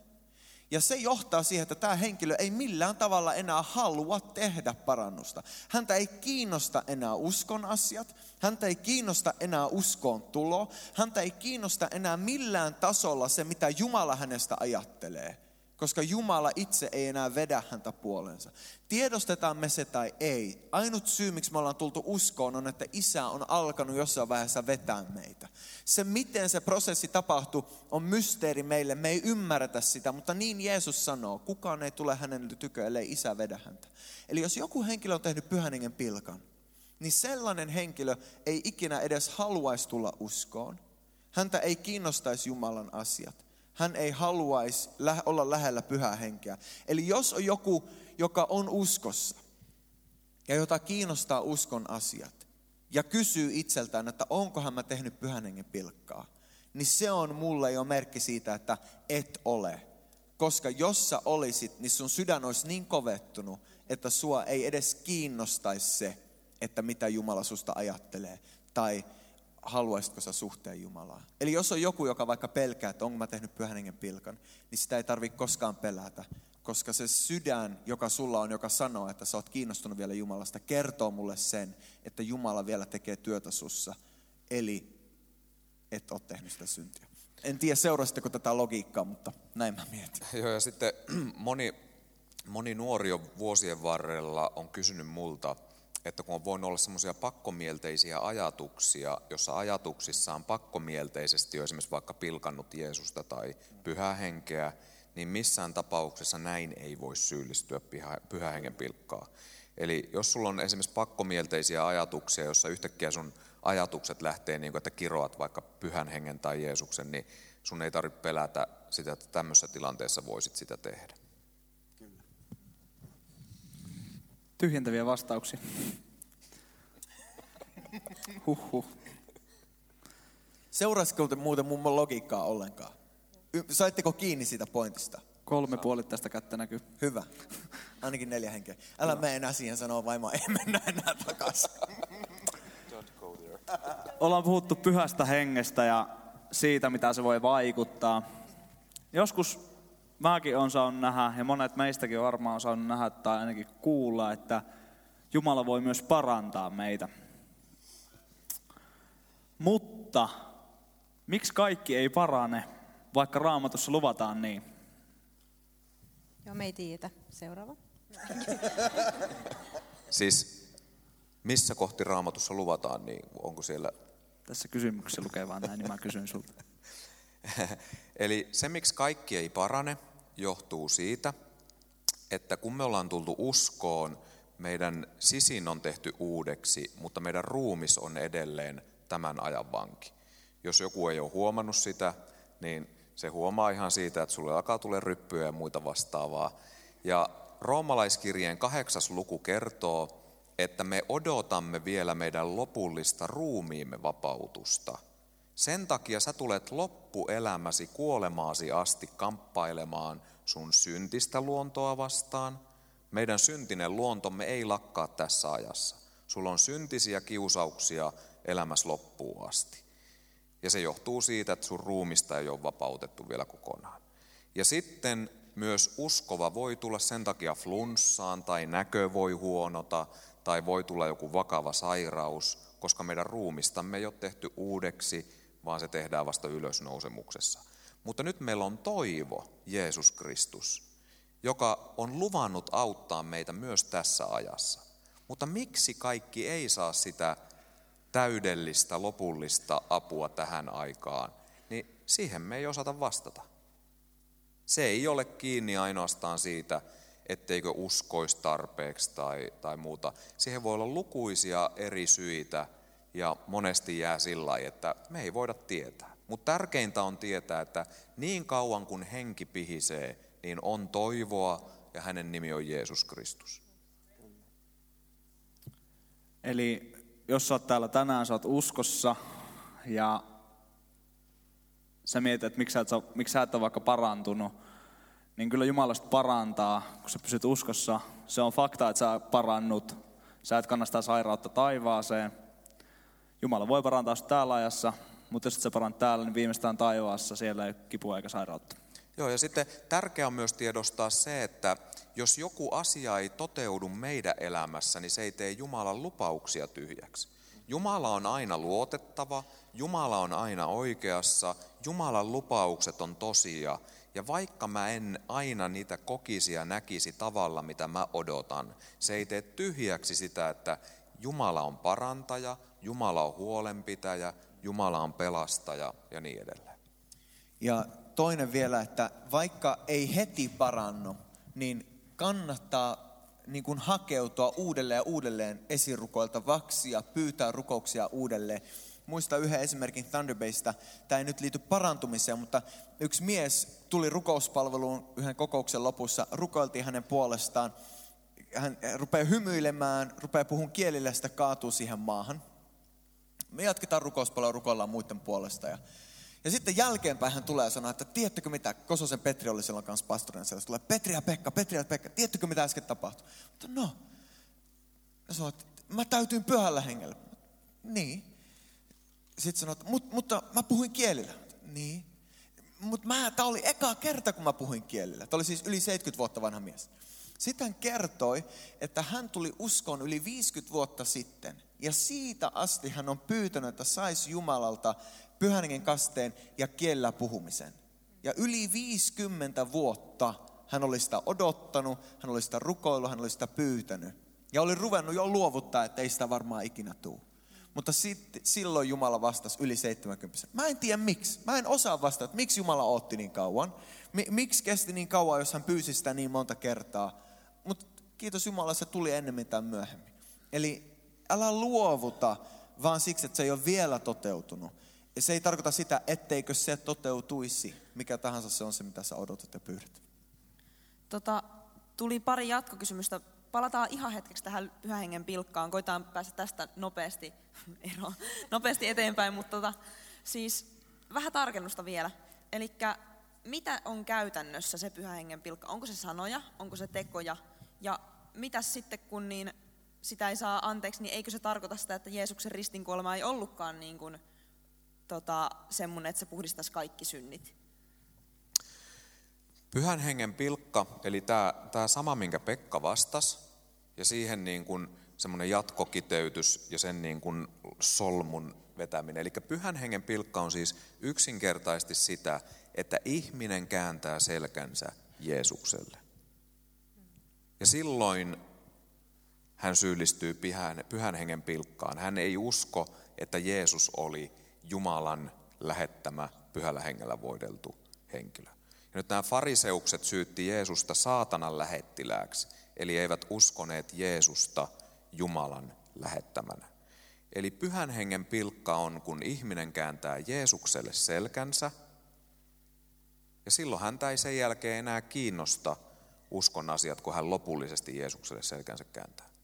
ja se johtaa siihen, että tämä henkilö ei millään tavalla enää halua tehdä parannusta. Häntä ei kiinnosta enää uskon asiat, häntä ei kiinnosta enää uskoon tulo, häntä ei kiinnosta enää millään tasolla se, mitä Jumala hänestä ajattelee koska Jumala itse ei enää vedä häntä puolensa. Tiedostetaan me se tai ei. Ainut syy, miksi me ollaan tultu uskoon, on, että isä on alkanut jossain vaiheessa vetää meitä. Se, miten se prosessi tapahtuu, on mysteeri meille. Me ei ymmärretä sitä, mutta niin Jeesus sanoo. Kukaan ei tule hänen tykö, ellei isä vedä häntä. Eli jos joku henkilö on tehnyt pyhän pilkan, niin sellainen henkilö ei ikinä edes haluaisi tulla uskoon. Häntä ei kiinnostaisi Jumalan asiat hän ei haluaisi olla lähellä pyhää henkeä. Eli jos on joku, joka on uskossa ja jota kiinnostaa uskon asiat ja kysyy itseltään, että onkohan mä tehnyt pyhän hengen pilkkaa, niin se on mulle jo merkki siitä, että et ole. Koska jos sä olisit, niin sun sydän olisi niin kovettunut, että sua ei edes kiinnostaisi se, että mitä Jumala susta ajattelee. Tai haluaisitko sä suhteen Jumalaa. Eli jos on joku, joka vaikka pelkää, että onko mä tehnyt pyhän hengen pilkan, niin sitä ei tarvitse koskaan pelätä. Koska se sydän, joka sulla on, joka sanoo, että sä oot kiinnostunut vielä Jumalasta, kertoo mulle sen, että Jumala vielä tekee työtä sussa. Eli et ole tehnyt sitä syntiä. En tiedä seurasitteko tätä logiikkaa, mutta näin mä mietin. Joo, ja sitten moni, moni nuori jo vuosien varrella on kysynyt multa, että kun on voinut olla semmoisia pakkomielteisiä ajatuksia, jossa ajatuksissa on pakkomielteisesti jo esimerkiksi vaikka pilkannut Jeesusta tai pyhää henkeä, niin missään tapauksessa näin ei voi syyllistyä pyhä hengen pilkkaa. Eli jos sulla on esimerkiksi pakkomielteisiä ajatuksia, jossa yhtäkkiä sun ajatukset lähtee, niin kuin, että kiroat vaikka pyhän hengen tai Jeesuksen, niin sun ei tarvitse pelätä sitä, että tämmöisessä tilanteessa voisit sitä tehdä. Kyllä. Tyhjentäviä vastauksia. Huhhuh. Seurasiko te muuten mummo logiikkaa ollenkaan? Saitteko kiinni siitä pointista? Kolme puolittaista kättä näkyy. Hyvä. Ainakin neljä henkeä. Älä mene enää siihen sanoa vaimo, ei mennä enää takaisin. Ollaan puhuttu pyhästä hengestä ja siitä, mitä se voi vaikuttaa. Joskus mäkin on saanut nähdä, ja monet meistäkin varmaan on saanut nähdä tai ainakin kuulla, että Jumala voi myös parantaa meitä. Mutta miksi kaikki ei parane, vaikka raamatussa luvataan niin? Joo, me ei tiedä. Seuraava. Siis missä kohti raamatussa luvataan, niin onko siellä... Tässä kysymyksessä lukee vaan näin, niin mä kysyn sulta. Eli se, miksi kaikki ei parane, johtuu siitä, että kun me ollaan tultu uskoon, meidän sisin on tehty uudeksi, mutta meidän ruumis on edelleen tämän ajan vanki. Jos joku ei ole huomannut sitä, niin se huomaa ihan siitä, että sulle alkaa tulla ryppyjä ja muita vastaavaa. Ja roomalaiskirjeen kahdeksas luku kertoo, että me odotamme vielä meidän lopullista ruumiimme vapautusta. Sen takia sä tulet loppuelämäsi kuolemaasi asti kamppailemaan sun syntistä luontoa vastaan. Meidän syntinen luontomme ei lakkaa tässä ajassa. Sulla on syntisiä kiusauksia elämässä loppuun asti. Ja se johtuu siitä, että sun ruumista ei ole vapautettu vielä kokonaan. Ja sitten myös uskova voi tulla sen takia flunssaan tai näkö voi huonota tai voi tulla joku vakava sairaus, koska meidän ruumistamme ei ole tehty uudeksi, vaan se tehdään vasta ylösnousemuksessa. Mutta nyt meillä on toivo, Jeesus Kristus, joka on luvannut auttaa meitä myös tässä ajassa. Mutta miksi kaikki ei saa sitä täydellistä, lopullista apua tähän aikaan, niin siihen me ei osata vastata. Se ei ole kiinni ainoastaan siitä, etteikö uskoisi tarpeeksi tai, tai muuta. Siihen voi olla lukuisia eri syitä ja monesti jää sillä lailla, että me ei voida tietää. Mutta tärkeintä on tietää, että niin kauan kuin henki pihisee, niin on toivoa ja hänen nimi on Jeesus Kristus. Eli jos sä oot täällä tänään, sä oot uskossa ja sä mietit, että miksi sä, et, miksi sä et ole vaikka parantunut, niin kyllä Jumala sit parantaa, kun sä pysyt uskossa. Se on fakta, että sä parannut. Sä et kanna sitä sairautta taivaaseen. Jumala voi parantaa sut täällä ajassa, mutta jos sä parannut täällä, niin viimeistään taivaassa siellä ei kipua eikä sairautta. Joo, ja sitten tärkeää on myös tiedostaa se, että jos joku asia ei toteudu meidän elämässä, niin se ei tee Jumalan lupauksia tyhjäksi. Jumala on aina luotettava, Jumala on aina oikeassa, Jumalan lupaukset on tosia. Ja vaikka mä en aina niitä kokisi ja näkisi tavalla, mitä mä odotan, se ei tee tyhjäksi sitä, että Jumala on parantaja, Jumala on huolenpitäjä, Jumala on pelastaja ja niin edelleen. Ja toinen vielä, että vaikka ei heti parannu, niin kannattaa niin kuin hakeutua uudelleen ja uudelleen esirukoilta vaksia, pyytää rukouksia uudelleen. Muista yhden esimerkin Thunderbaysta. Tämä ei nyt liity parantumiseen, mutta yksi mies tuli rukouspalveluun yhden kokouksen lopussa. Rukoiltiin hänen puolestaan. Hän rupeaa hymyilemään, rupeaa puhun kielillä, sitä kaatuu siihen maahan. Me jatketaan rukouspalvelua, rukoillaan muiden puolesta. Ja, ja sitten jälkeenpäin hän tulee ja sanoo, että tiedättekö mitä, Kososen Petri oli silloin kanssa pastorina siellä. Tulee, Petri ja Pekka, Petri ja Pekka, tiedättekö mitä äsken tapahtui? Mutta no. Ja sanoo, että mä täytyin pyhällä hengellä. Niin. Sitten sanoo, että Mut, mutta mä puhuin kielillä. Niin. Mutta mä, tää oli eka kerta, kun mä puhuin kielillä. Tämä oli siis yli 70 vuotta vanha mies. Sitten hän kertoi, että hän tuli uskoon yli 50 vuotta sitten. Ja siitä asti hän on pyytänyt, että saisi Jumalalta pyhän hengen kasteen ja kielellä puhumisen. Ja yli 50 vuotta hän oli sitä odottanut, hän oli sitä rukoillut, hän oli sitä pyytänyt. Ja oli ruvennut jo luovuttaa, että ei sitä varmaan ikinä tule. Mutta sit, silloin Jumala vastasi yli 70. Mä en tiedä miksi. Mä en osaa vastata, että miksi Jumala otti niin kauan. Mi- miksi kesti niin kauan, jos hän pyysi sitä niin monta kertaa. Mutta kiitos Jumala, se tuli ennemmin tai myöhemmin. Eli älä luovuta, vaan siksi, että se ei ole vielä toteutunut. Ja se ei tarkoita sitä, etteikö se toteutuisi. Mikä tahansa se on se, mitä sä odotat ja pyydät. Tota, tuli pari jatkokysymystä palataan ihan hetkeksi tähän pyhän hengen pilkkaan. Koitaan päästä tästä nopeasti eroon, nopeasti eteenpäin, mutta tota, siis vähän tarkennusta vielä. Eli mitä on käytännössä se pyhän hengen pilkka? Onko se sanoja, onko se tekoja? Ja mitä sitten kun niin sitä ei saa anteeksi, niin eikö se tarkoita sitä, että Jeesuksen ristinkuolema ei ollutkaan niin kuin, tota, semmoinen, että se puhdistaisi kaikki synnit? Pyhän hengen pilkka, eli tämä, tämä sama, minkä Pekka vastasi, ja siihen niin kuin semmoinen jatkokiteytys ja sen niin kuin solmun vetäminen. Eli pyhän hengen pilkka on siis yksinkertaisesti sitä, että ihminen kääntää selkänsä Jeesukselle. Ja silloin hän syyllistyy pyhän, pyhän hengen pilkkaan. Hän ei usko, että Jeesus oli Jumalan lähettämä pyhällä hengellä voideltu henkilö. Ja nyt nämä fariseukset syytti Jeesusta saatanan lähettilääksi, eli eivät uskoneet Jeesusta Jumalan lähettämänä. Eli pyhän hengen pilkka on, kun ihminen kääntää Jeesukselle selkänsä, ja silloin häntä ei sen jälkeen enää kiinnosta uskon asiat, kun hän lopullisesti Jeesukselle selkänsä kääntää.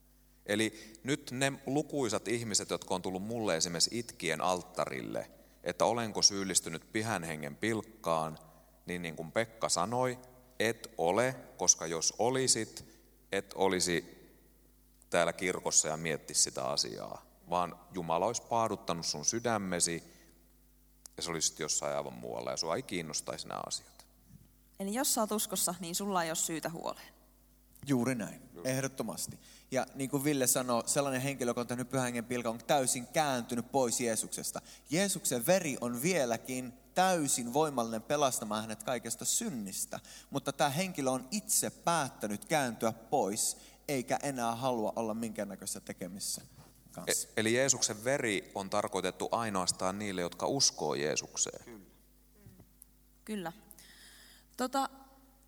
Eli nyt ne lukuisat ihmiset, jotka on tullut mulle esimerkiksi itkien alttarille, että olenko syyllistynyt pyhän hengen pilkkaan, niin niin kuin Pekka sanoi, et ole, koska jos olisit, et olisi täällä kirkossa ja mietti sitä asiaa, vaan Jumala olisi paaduttanut sun sydämesi ja se olisi jossain aivan muualla ja sua ei kiinnostaisi nämä asiat. Eli jos sä oot uskossa, niin sulla ei ole syytä huoleen. Juuri näin, ehdottomasti. Ja niin kuin Ville sanoi, sellainen henkilö, joka on tehnyt pyhän hengen pilkan, on täysin kääntynyt pois Jeesuksesta. Jeesuksen veri on vieläkin täysin voimallinen pelastamaan hänet kaikesta synnistä, mutta tämä henkilö on itse päättänyt kääntyä pois, eikä enää halua olla minkäännäköisessä tekemissä kanssa. E- eli Jeesuksen veri on tarkoitettu ainoastaan niille, jotka uskoo Jeesukseen. Kyllä. Tota,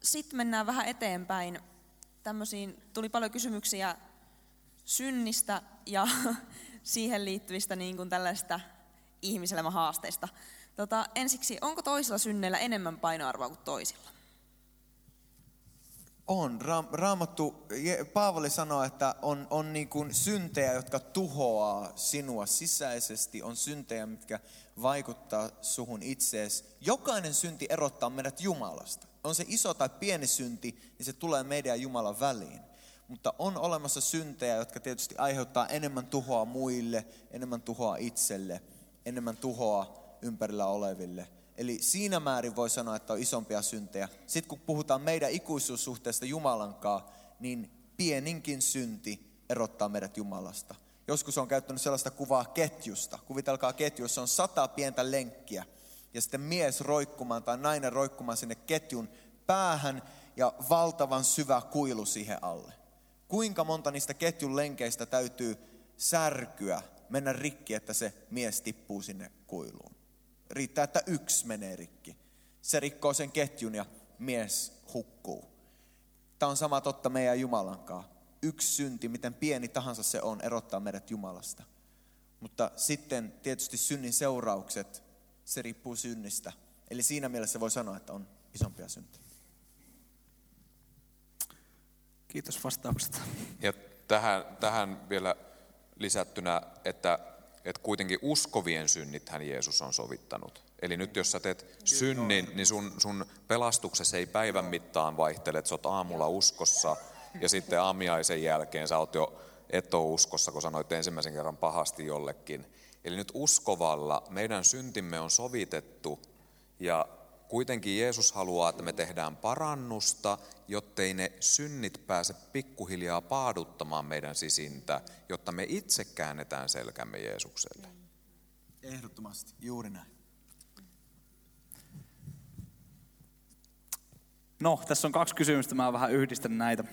Sitten mennään vähän eteenpäin. Tämmöisiin, tuli paljon kysymyksiä synnistä ja siihen liittyvistä niin kuin tällaista ihmiselämän haasteista. Tota, ensiksi, onko toisilla synneillä enemmän painoarvoa kuin toisilla? On. Ra- Raamattu, Paavali sanoo, että on, on niin kuin syntejä, jotka tuhoaa sinua sisäisesti. On syntejä, mitkä vaikuttaa suhun itseesi. Jokainen synti erottaa meidät Jumalasta. On se iso tai pieni synti, niin se tulee meidän ja Jumalan väliin. Mutta on olemassa syntejä, jotka tietysti aiheuttaa enemmän tuhoa muille, enemmän tuhoa itselle, enemmän tuhoa ympärillä oleville. Eli siinä määrin voi sanoa, että on isompia syntejä. Sitten kun puhutaan meidän ikuisuussuhteesta Jumalankaan, niin pieninkin synti erottaa meidät Jumalasta. Joskus on käyttänyt sellaista kuvaa ketjusta. Kuvitelkaa ketju, jossa on sata pientä lenkkiä. Ja sitten mies roikkumaan tai nainen roikkumaan sinne ketjun päähän ja valtavan syvä kuilu siihen alle. Kuinka monta niistä ketjun lenkeistä täytyy särkyä, mennä rikki, että se mies tippuu sinne kuiluun. Riittää, että yksi menee rikki. Se rikkoo sen ketjun ja mies hukkuu. Tämä on sama totta meidän Jumalankaan. Yksi synti, miten pieni tahansa se on, erottaa meidät Jumalasta. Mutta sitten tietysti synnin seuraukset, se riippuu synnistä. Eli siinä mielessä voi sanoa, että on isompia syntejä. Kiitos vastauksesta. Ja tähän, tähän vielä lisättynä, että, että kuitenkin uskovien synnit hän Jeesus on sovittanut. Eli nyt jos sä teet synnin, niin sun, sun pelastuksessa ei päivän mittaan vaihtele, että sä oot aamulla uskossa ja sitten aamiaisen jälkeen sä oot jo et ole uskossa, kun sanoit ensimmäisen kerran pahasti jollekin. Eli nyt uskovalla meidän syntimme on sovitettu ja kuitenkin Jeesus haluaa, että me tehdään parannusta, jottei ne synnit pääse pikkuhiljaa paaduttamaan meidän sisintä, jotta me itse käännetään selkämme Jeesukselle. Ehdottomasti, juuri näin. No, tässä on kaksi kysymystä, mä vähän yhdistän näitä.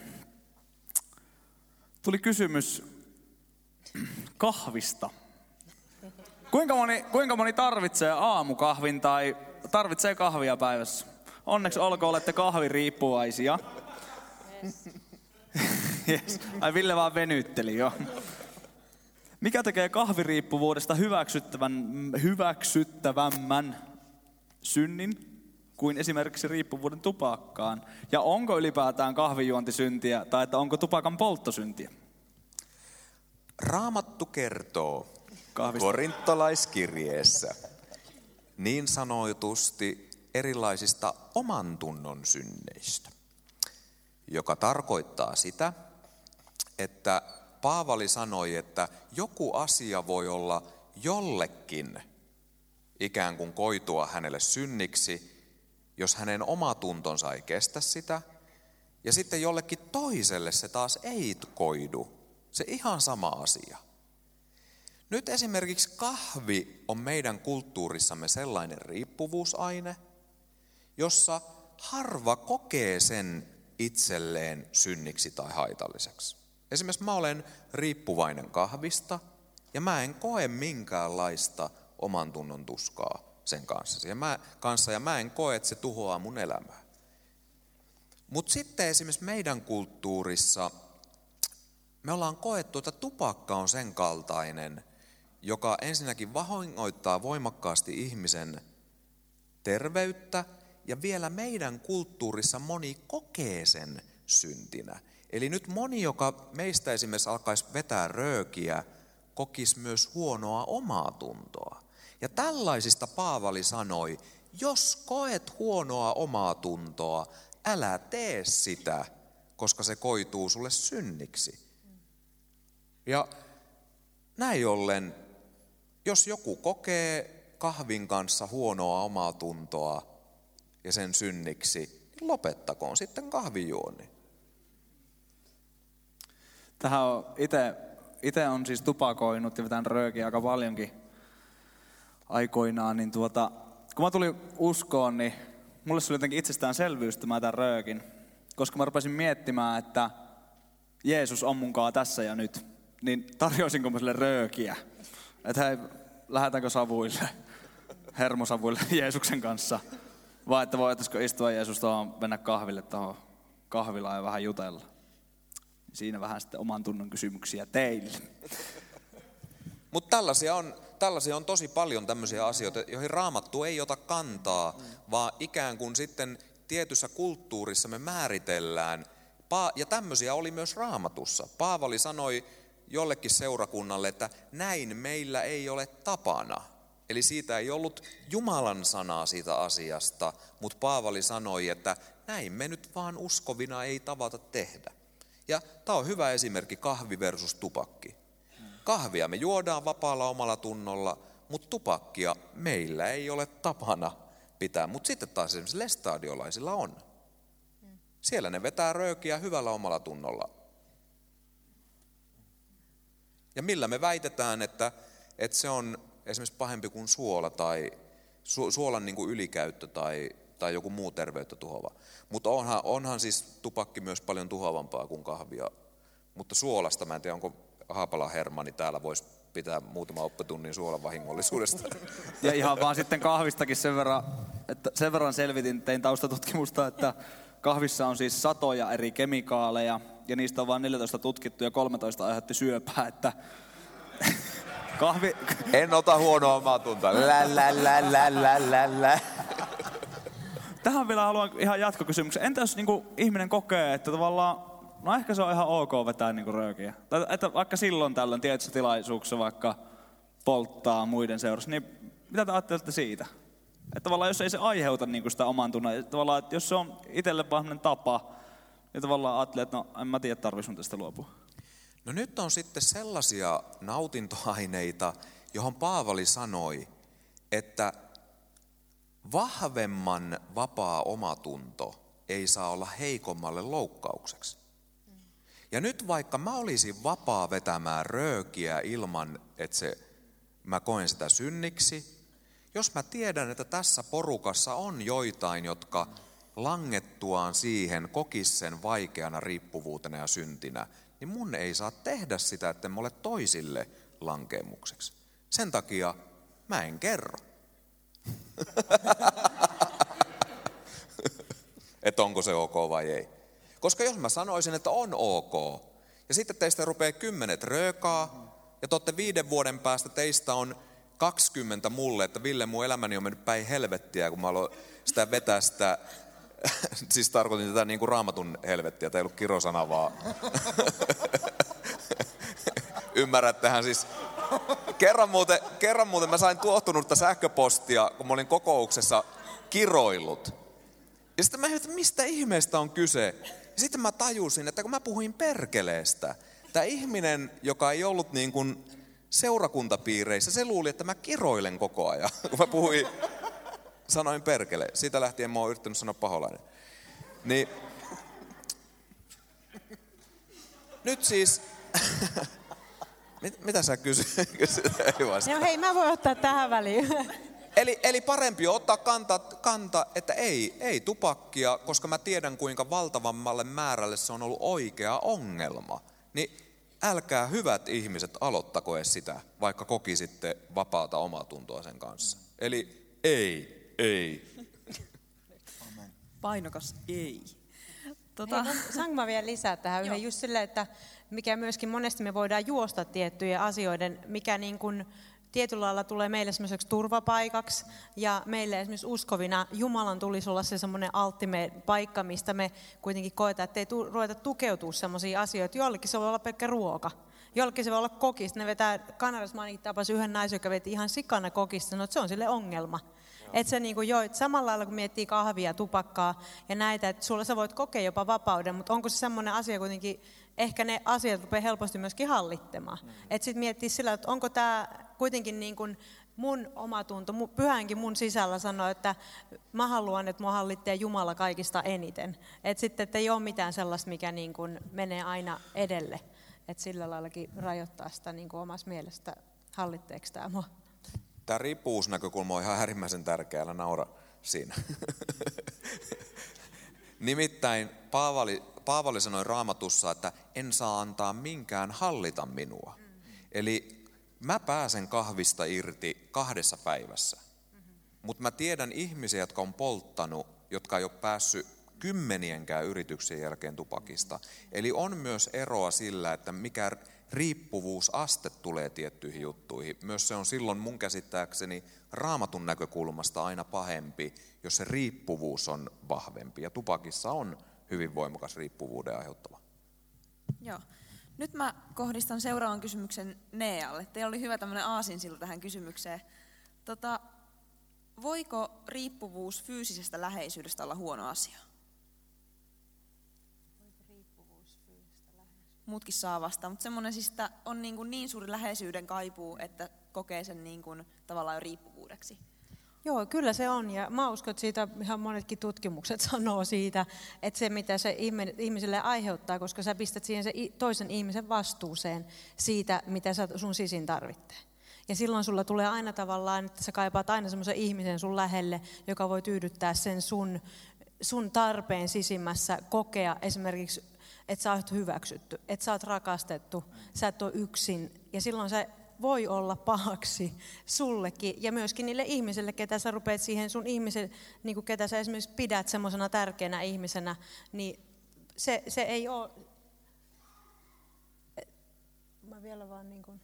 Tuli kysymys kahvista. Kuinka moni, kuinka moni tarvitsee aamukahvin tai tarvitsee kahvia päivässä? Onneksi olkoon, olette kahviriippuvaisia. Yes. Ai Ville vaan venytteli, jo. Mikä tekee kahviriippuvuudesta hyväksyttävän, hyväksyttävämmän synnin kuin esimerkiksi riippuvuuden tupakkaan? Ja onko ylipäätään kahvijuonti syntiä tai että onko tupakan poltto syntiä? Raamattu kertoo Kahvista. korintolaiskirjeessä niin sanoitusti erilaisista oman tunnon synneistä, joka tarkoittaa sitä, että Paavali sanoi, että joku asia voi olla jollekin ikään kuin koitua hänelle synniksi, jos hänen oma tuntonsa ei kestä sitä, ja sitten jollekin toiselle se taas ei koidu. Se ihan sama asia. Nyt esimerkiksi kahvi on meidän kulttuurissamme sellainen riippuvuusaine, jossa harva kokee sen itselleen synniksi tai haitalliseksi. Esimerkiksi mä olen riippuvainen kahvista ja mä en koe minkäänlaista oman tunnon tuskaa sen kanssa. Ja mä, kanssa ja mä en koe, että se tuhoaa mun elämää. Mutta sitten esimerkiksi meidän kulttuurissa me ollaan koettu, että tupakka on sen kaltainen, joka ensinnäkin vahingoittaa voimakkaasti ihmisen terveyttä ja vielä meidän kulttuurissa moni kokee sen syntinä. Eli nyt moni, joka meistä esimerkiksi alkaisi vetää röökiä, kokisi myös huonoa omaa tuntoa. Ja tällaisista Paavali sanoi, jos koet huonoa omaa tuntoa, älä tee sitä, koska se koituu sulle synniksi. Ja näin ollen, jos joku kokee kahvin kanssa huonoa omaa tuntoa ja sen synniksi, niin lopettakoon sitten kahvijuoni. Tähän on itse, itse on siis tupakoinut ja vetänyt röökiä aika paljonkin aikoinaan, niin tuota, kun mä tulin uskoon, niin mulle se oli jotenkin itsestäänselvyys, että mä tämän röökin. Koska mä rupesin miettimään, että Jeesus on munkaan tässä ja nyt, niin tarjoisinko mä sille röökiä? Että hei, lähdetäänkö savuille, hermosavuille Jeesuksen kanssa? Vai että voitaisiko istua Jeesus tuohon, mennä kahville tuohon kahvilaan ja vähän jutella? Siinä vähän sitten oman tunnon kysymyksiä teille. Mutta tällaisia on, tällaisia on tosi paljon tämmöisiä asioita, joihin raamattu ei ota kantaa, mm. vaan ikään kuin sitten tietyssä kulttuurissa me määritellään. Ja tämmöisiä oli myös raamatussa. Paavali sanoi jollekin seurakunnalle, että näin meillä ei ole tapana. Eli siitä ei ollut Jumalan sanaa siitä asiasta, mutta Paavali sanoi, että näin me nyt vaan uskovina ei tavata tehdä. Ja tämä on hyvä esimerkki kahvi versus tupakki. Kahvia me juodaan vapaalla omalla tunnolla, mutta tupakkia meillä ei ole tapana pitää. Mutta sitten taas esimerkiksi lestadiolaisilla on. Siellä ne vetää röökiä hyvällä omalla tunnolla. Ja millä me väitetään, että, että se on esimerkiksi pahempi kuin suola tai su, suolan niin kuin ylikäyttö tai, tai joku muu terveyttä tuhoava. Mutta onhan, onhan siis tupakki myös paljon tuhoavampaa kuin kahvia. Mutta suolasta, mä en tiedä onko Haapala Hermani täällä voisi pitää muutama oppitunnin suolan vahingollisuudesta. Ja ihan vaan sitten kahvistakin sen verran, että sen verran selvitin, tein taustatutkimusta, että kahvissa on siis satoja eri kemikaaleja ja niistä on vain 14 tutkittu ja 13 aiheutti syöpää, että kahvi... En ota huonoa omaa tuntaa. Lä, lä, lä, lä, lä, lä, lä. Tähän vielä haluan ihan jatkokysymyksen. Entä jos niinku ihminen kokee, että tavallaan, no ehkä se on ihan ok vetää niinku röökiä. Tai että vaikka silloin tällöin tietyissä tilaisuuksissa vaikka polttaa muiden seurassa, niin mitä te ajattelette siitä? Että tavallaan jos ei se aiheuta niinku sitä oman tunnan, tavallaan että jos se on itselle vaan tapa, niin tavallaan ajattelee, että no en mä tiedä, tarvii sun tästä luopua. No nyt on sitten sellaisia nautintoaineita, johon Paavali sanoi, että vahvemman vapaa omatunto ei saa olla heikommalle loukkaukseksi. Ja nyt vaikka mä olisin vapaa vetämään röökiä ilman, että se, mä koen sitä synniksi, jos mä tiedän, että tässä porukassa on joitain, jotka langettuaan siihen kokis sen vaikeana riippuvuutena ja syntinä, niin mun ei saa tehdä sitä, että mä ole toisille lankemukseksi. Sen takia mä en kerro. että onko se ok vai ei. Koska jos mä sanoisin, että on ok, ja sitten teistä rupeaa kymmenet röökaa, ja totte viiden vuoden päästä teistä on 20 mulle, että Ville, mun elämäni on mennyt päin helvettiä, kun mä aloin sitä vetää sitä, siis tarkoitin tätä niin kuin raamatun helvettiä, tämä ei ollut kirosana vaan. Ymmärrättehän siis. Kerran muuten, kerran muuten mä sain tuottunutta sähköpostia, kun mä olin kokouksessa kiroillut. Ja sitten mä että mistä ihmeestä on kyse. Ja sitten mä tajusin, että kun mä puhuin perkeleestä, tämä ihminen, joka ei ollut niin kuin seurakuntapiireissä, se luuli, että mä kiroilen koko ajan, kun mä puhuin, sanoin perkele. Siitä lähtien mä oon yrittänyt sanoa paholainen. Niin, nyt siis, Mit, mitä sä kysyt? no hei, mä voin ottaa tähän väliin. Eli, eli parempi on ottaa kanta, kanta, että ei, ei tupakkia, koska mä tiedän kuinka valtavammalle määrälle se on ollut oikea ongelma. Niin älkää hyvät ihmiset aloittako edes sitä, vaikka kokisitte vapaata omatuntoa sen kanssa. Eli ei, ei. Painokas ei. Tota... Hei, saanko mä vielä lisää tähän yhden just silleen, että mikä myöskin monesti me voidaan juosta tiettyjen asioiden, mikä niin kuin tietyllä lailla tulee meille semmoiseksi turvapaikaksi ja meille esimerkiksi uskovina Jumalan tulisi olla se semmoinen alttime paikka, mistä me kuitenkin koetaan, että ei tu- ruveta tukeutua semmoisiin asioihin. Jollekin se voi olla pelkkä ruoka, jollekin se voi olla kokista. Ne vetää, Kanarissa mä tapas yhden naisen, joka veti ihan sikana kokista, no, että se on sille ongelma. Että se niin kuin jo, että samalla lailla kun miettii kahvia, tupakkaa ja näitä, että sulla sä voit kokea jopa vapauden, mutta onko se semmoinen asia kuitenkin, ehkä ne asiat rupeaa helposti myöskin hallittamaan. Mm. Että sitten miettii sillä, että onko tämä kuitenkin niin kuin mun omatunto, pyhänkin mun sisällä sanoo, että mä haluan, että mua hallitsee Jumala kaikista eniten. Että sitten, että ei ole mitään sellaista, mikä niin kuin menee aina edelle. Että sillä laillakin rajoittaa sitä niin kuin omassa mielestä, hallitteeko tämä mua. Tämä riippuvuusnäkökulma on ihan äärimmäisen tärkeä, älä naura siinä. Nimittäin Paavali, Paavali sanoi raamatussa, että en saa antaa minkään hallita minua. Eli mä pääsen kahvista irti kahdessa päivässä. Mutta mä tiedän ihmisiä, jotka on polttanut, jotka ei ole päässyt kymmenienkään yrityksien jälkeen tupakista. Eli on myös eroa sillä, että mikä riippuvuusaste tulee tiettyihin juttuihin. Myös se on silloin mun käsittääkseni raamatun näkökulmasta aina pahempi, jos se riippuvuus on vahvempi. Ja tupakissa on hyvin voimakas riippuvuuden aiheuttava. Joo. Nyt mä kohdistan seuraavan kysymyksen Nealle. Teillä oli hyvä tämmöinen aasinsilta tähän kysymykseen. Tota, voiko riippuvuus fyysisestä läheisyydestä olla huono asia? Muutkin saa vastaan, mutta semmoinen siis, että on niin, kuin niin suuri läheisyyden kaipuu, että kokee sen niin kuin tavallaan jo riippuvuudeksi. Joo, kyllä se on. Ja mä uskon, että siitä ihan monetkin tutkimukset sanoo siitä, että se mitä se ihmiselle aiheuttaa, koska sä pistät siihen se toisen ihmisen vastuuseen siitä, mitä sä sun sisin tarvitsee. Ja silloin sulla tulee aina tavallaan, että sä kaipaat aina semmoisen ihmisen sun lähelle, joka voi tyydyttää sen sun, sun tarpeen sisimmässä kokea esimerkiksi, että sä oot hyväksytty, että sä oot rakastettu, sä et ole yksin. Ja silloin se voi olla pahaksi sullekin ja myöskin niille ihmisille, ketä sä rupeat siihen sun ihmisen, niin kuin ketä sä esimerkiksi pidät semmoisena tärkeänä ihmisenä, niin se, se ei ole... Mä vielä vaan niin kuin...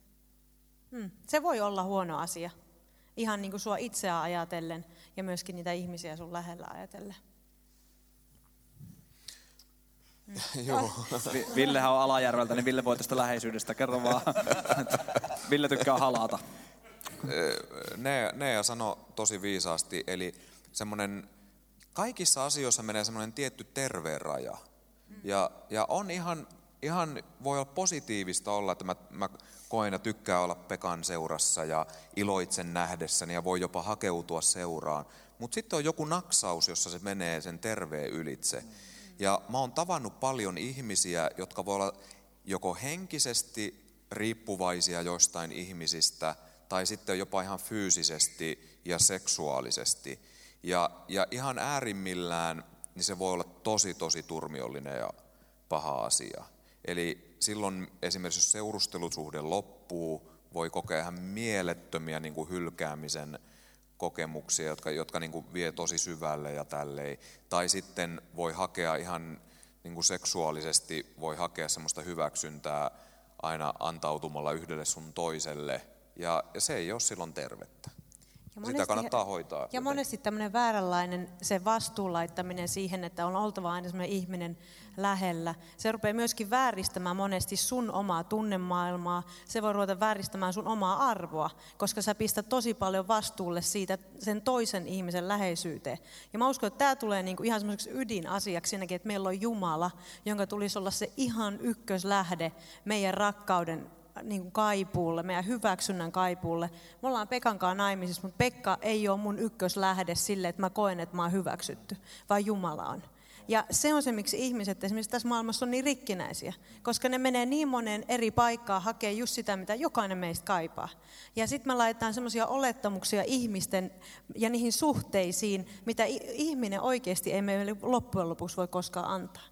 hmm. Se voi olla huono asia, ihan niin kuin sua itseä ajatellen ja myöskin niitä ihmisiä sun lähellä ajatellen. Joo. Villehän on Alajärveltä, niin Ville voi tästä läheisyydestä. Kerro vaan. Ville tykkää halata. Nea, Nea sanoi tosi viisaasti, eli semmoinen, kaikissa asioissa menee semmoinen tietty terveen raja. Ja, ja on ihan, ihan, voi olla positiivista olla, että mä, mä koen ja tykkään olla Pekan seurassa ja iloitsen nähdessäni ja voi jopa hakeutua seuraan. Mutta sitten on joku naksaus, jossa se menee sen terveen ylitse. Mm ja mä oon tavannut paljon ihmisiä, jotka voi olla joko henkisesti riippuvaisia joistain ihmisistä, tai sitten jopa ihan fyysisesti ja seksuaalisesti. Ja, ja ihan äärimmillään niin se voi olla tosi, tosi turmiollinen ja paha asia. Eli silloin esimerkiksi jos seurustelusuhde loppuu, voi kokea ihan mielettömiä niin kuin hylkäämisen kokemuksia, jotka, jotka niin kuin vie tosi syvälle ja tälleen. Tai sitten voi hakea ihan niin kuin seksuaalisesti, voi hakea semmoista hyväksyntää aina antautumalla yhdelle sun toiselle ja, ja se ei ole silloin tervettä. Ja Sitä monesti- kannattaa hoitaa. Ja monesti tämmöinen vääränlainen se vastuun laittaminen siihen, että on oltava aina semmoinen ihminen lähellä. Se rupeaa myöskin vääristämään monesti sun omaa tunnemaailmaa. Se voi ruveta vääristämään sun omaa arvoa, koska sä pistät tosi paljon vastuulle siitä sen toisen ihmisen läheisyyteen. Ja mä uskon, että tämä tulee niinku ihan semmoiseksi ydinasiaksi siinäkin, että meillä on Jumala, jonka tulisi olla se ihan ykköslähde meidän rakkauden niin kuin kaipuulle, meidän hyväksynnän kaipuulle. Me ollaan Pekan kanssa naimisissa, mutta Pekka ei ole mun ykköslähde sille, että mä koen, että mä oon hyväksytty, vaan Jumala on. Ja se on se, miksi ihmiset esimerkiksi tässä maailmassa on niin rikkinäisiä, koska ne menee niin moneen eri paikkaan hakee just sitä, mitä jokainen meistä kaipaa. Ja sitten me laitetaan semmoisia olettamuksia ihmisten ja niihin suhteisiin, mitä ihminen oikeasti ei meille loppujen lopuksi voi koskaan antaa.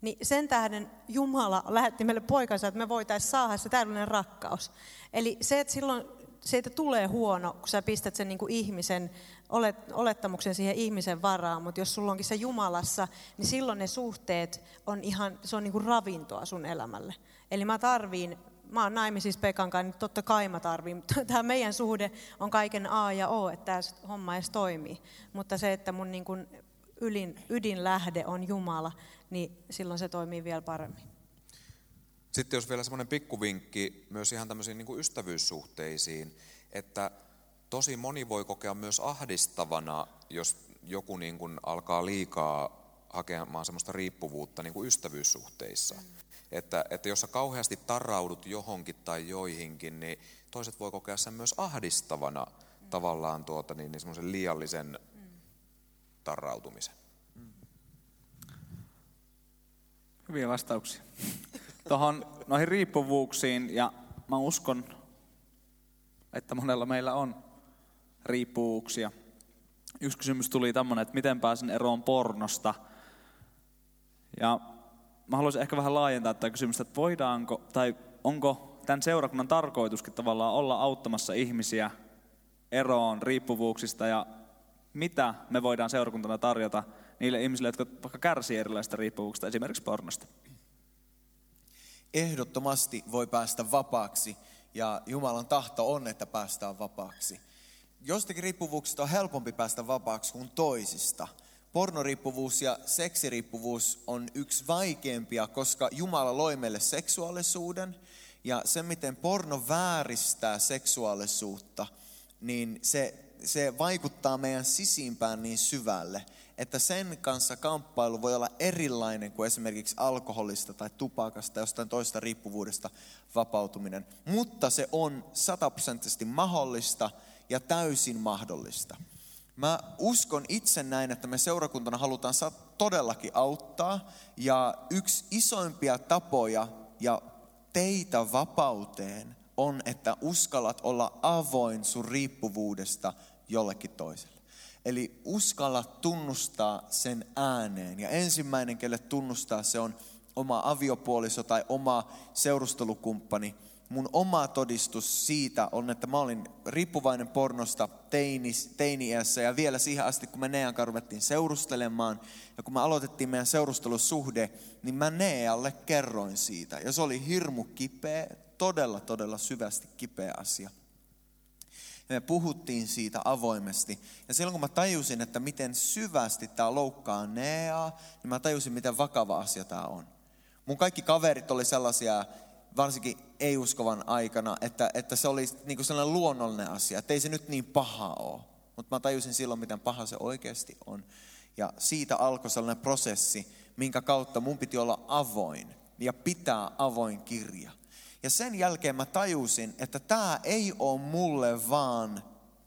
Niin sen tähden Jumala lähetti meille poikansa, että me voitaisiin saada se täydellinen rakkaus. Eli se, että silloin siitä tulee huono, kun sä pistät sen niin kuin ihmisen olet, olettamuksen siihen ihmisen varaan, mutta jos sulla onkin se Jumalassa, niin silloin ne suhteet on ihan, se on niin kuin ravintoa sun elämälle. Eli mä tarviin, mä oon naimisissa Pekan kanssa, niin totta kai mä tarviin, mutta tämä meidän suhde on kaiken A ja O, että tämä homma edes toimii. Mutta se, että mun niin kuin ylin, ydinlähde on Jumala, niin silloin se toimii vielä paremmin. Sitten jos vielä semmoinen pikkuvinkki myös ihan tämmöisiin niin kuin ystävyyssuhteisiin, että tosi moni voi kokea myös ahdistavana, jos joku niin kuin alkaa liikaa hakemaan semmoista riippuvuutta niin kuin ystävyyssuhteissa. Että, että jos sä kauheasti tarraudut johonkin tai joihinkin, niin toiset voi kokea sen myös ahdistavana tavallaan tuota, niin, niin semmoisen liiallisen tarrautumisen. Hyviä vastauksia. Tuohon noihin riippuvuuksiin, ja mä uskon, että monella meillä on riippuvuuksia. Yksi kysymys tuli tämmöinen, että miten pääsen eroon pornosta. Ja mä haluaisin ehkä vähän laajentaa tätä kysymystä, että voidaanko, tai onko tämän seurakunnan tarkoituskin tavallaan olla auttamassa ihmisiä eroon riippuvuuksista ja mitä me voidaan seurakuntana tarjota niille ihmisille, jotka vaikka kärsii erilaisista riippuvuuksista, esimerkiksi pornosta. ehdottomasti voi päästä vapaaksi ja Jumalan tahto on, että päästään vapaaksi. Jostakin riippuvuuksista on helpompi päästä vapaaksi kuin toisista. Pornoriippuvuus ja seksiriippuvuus on yksi vaikeimpia, koska Jumala loi meille seksuaalisuuden ja se, miten porno vääristää seksuaalisuutta, niin se, se vaikuttaa meidän sisimpään niin syvälle, että sen kanssa kamppailu voi olla erilainen kuin esimerkiksi alkoholista tai tupakasta, jostain toista riippuvuudesta vapautuminen. Mutta se on sataprosenttisesti mahdollista ja täysin mahdollista. Mä uskon itse näin, että me seurakuntana halutaan sa- todellakin auttaa. Ja yksi isoimpia tapoja ja teitä vapauteen on, että uskallat olla avoin sun riippuvuudesta jollekin toiselle. Eli uskalla tunnustaa sen ääneen. Ja ensimmäinen, kelle tunnustaa, se on oma aviopuoliso tai oma seurustelukumppani. Mun oma todistus siitä on, että mä olin riippuvainen pornosta teinis, ja vielä siihen asti, kun me Nean kanssa ruvettiin seurustelemaan. Ja kun me aloitettiin meidän seurustelusuhde, niin mä Nealle kerroin siitä. Ja se oli hirmu kipeä, todella, todella syvästi kipeä asia. Ja me puhuttiin siitä avoimesti. Ja silloin kun mä tajusin, että miten syvästi tämä loukkaa Neaa, niin mä tajusin, miten vakava asia tämä on. Mun kaikki kaverit oli sellaisia, varsinkin ei-uskovan aikana, että, että se oli niin kuin sellainen luonnollinen asia, että ei se nyt niin paha ole. Mutta mä tajusin silloin, miten paha se oikeasti on. Ja siitä alkoi sellainen prosessi, minkä kautta mun piti olla avoin ja pitää avoin kirja. Ja sen jälkeen mä tajusin, että tämä ei ole mulle vaan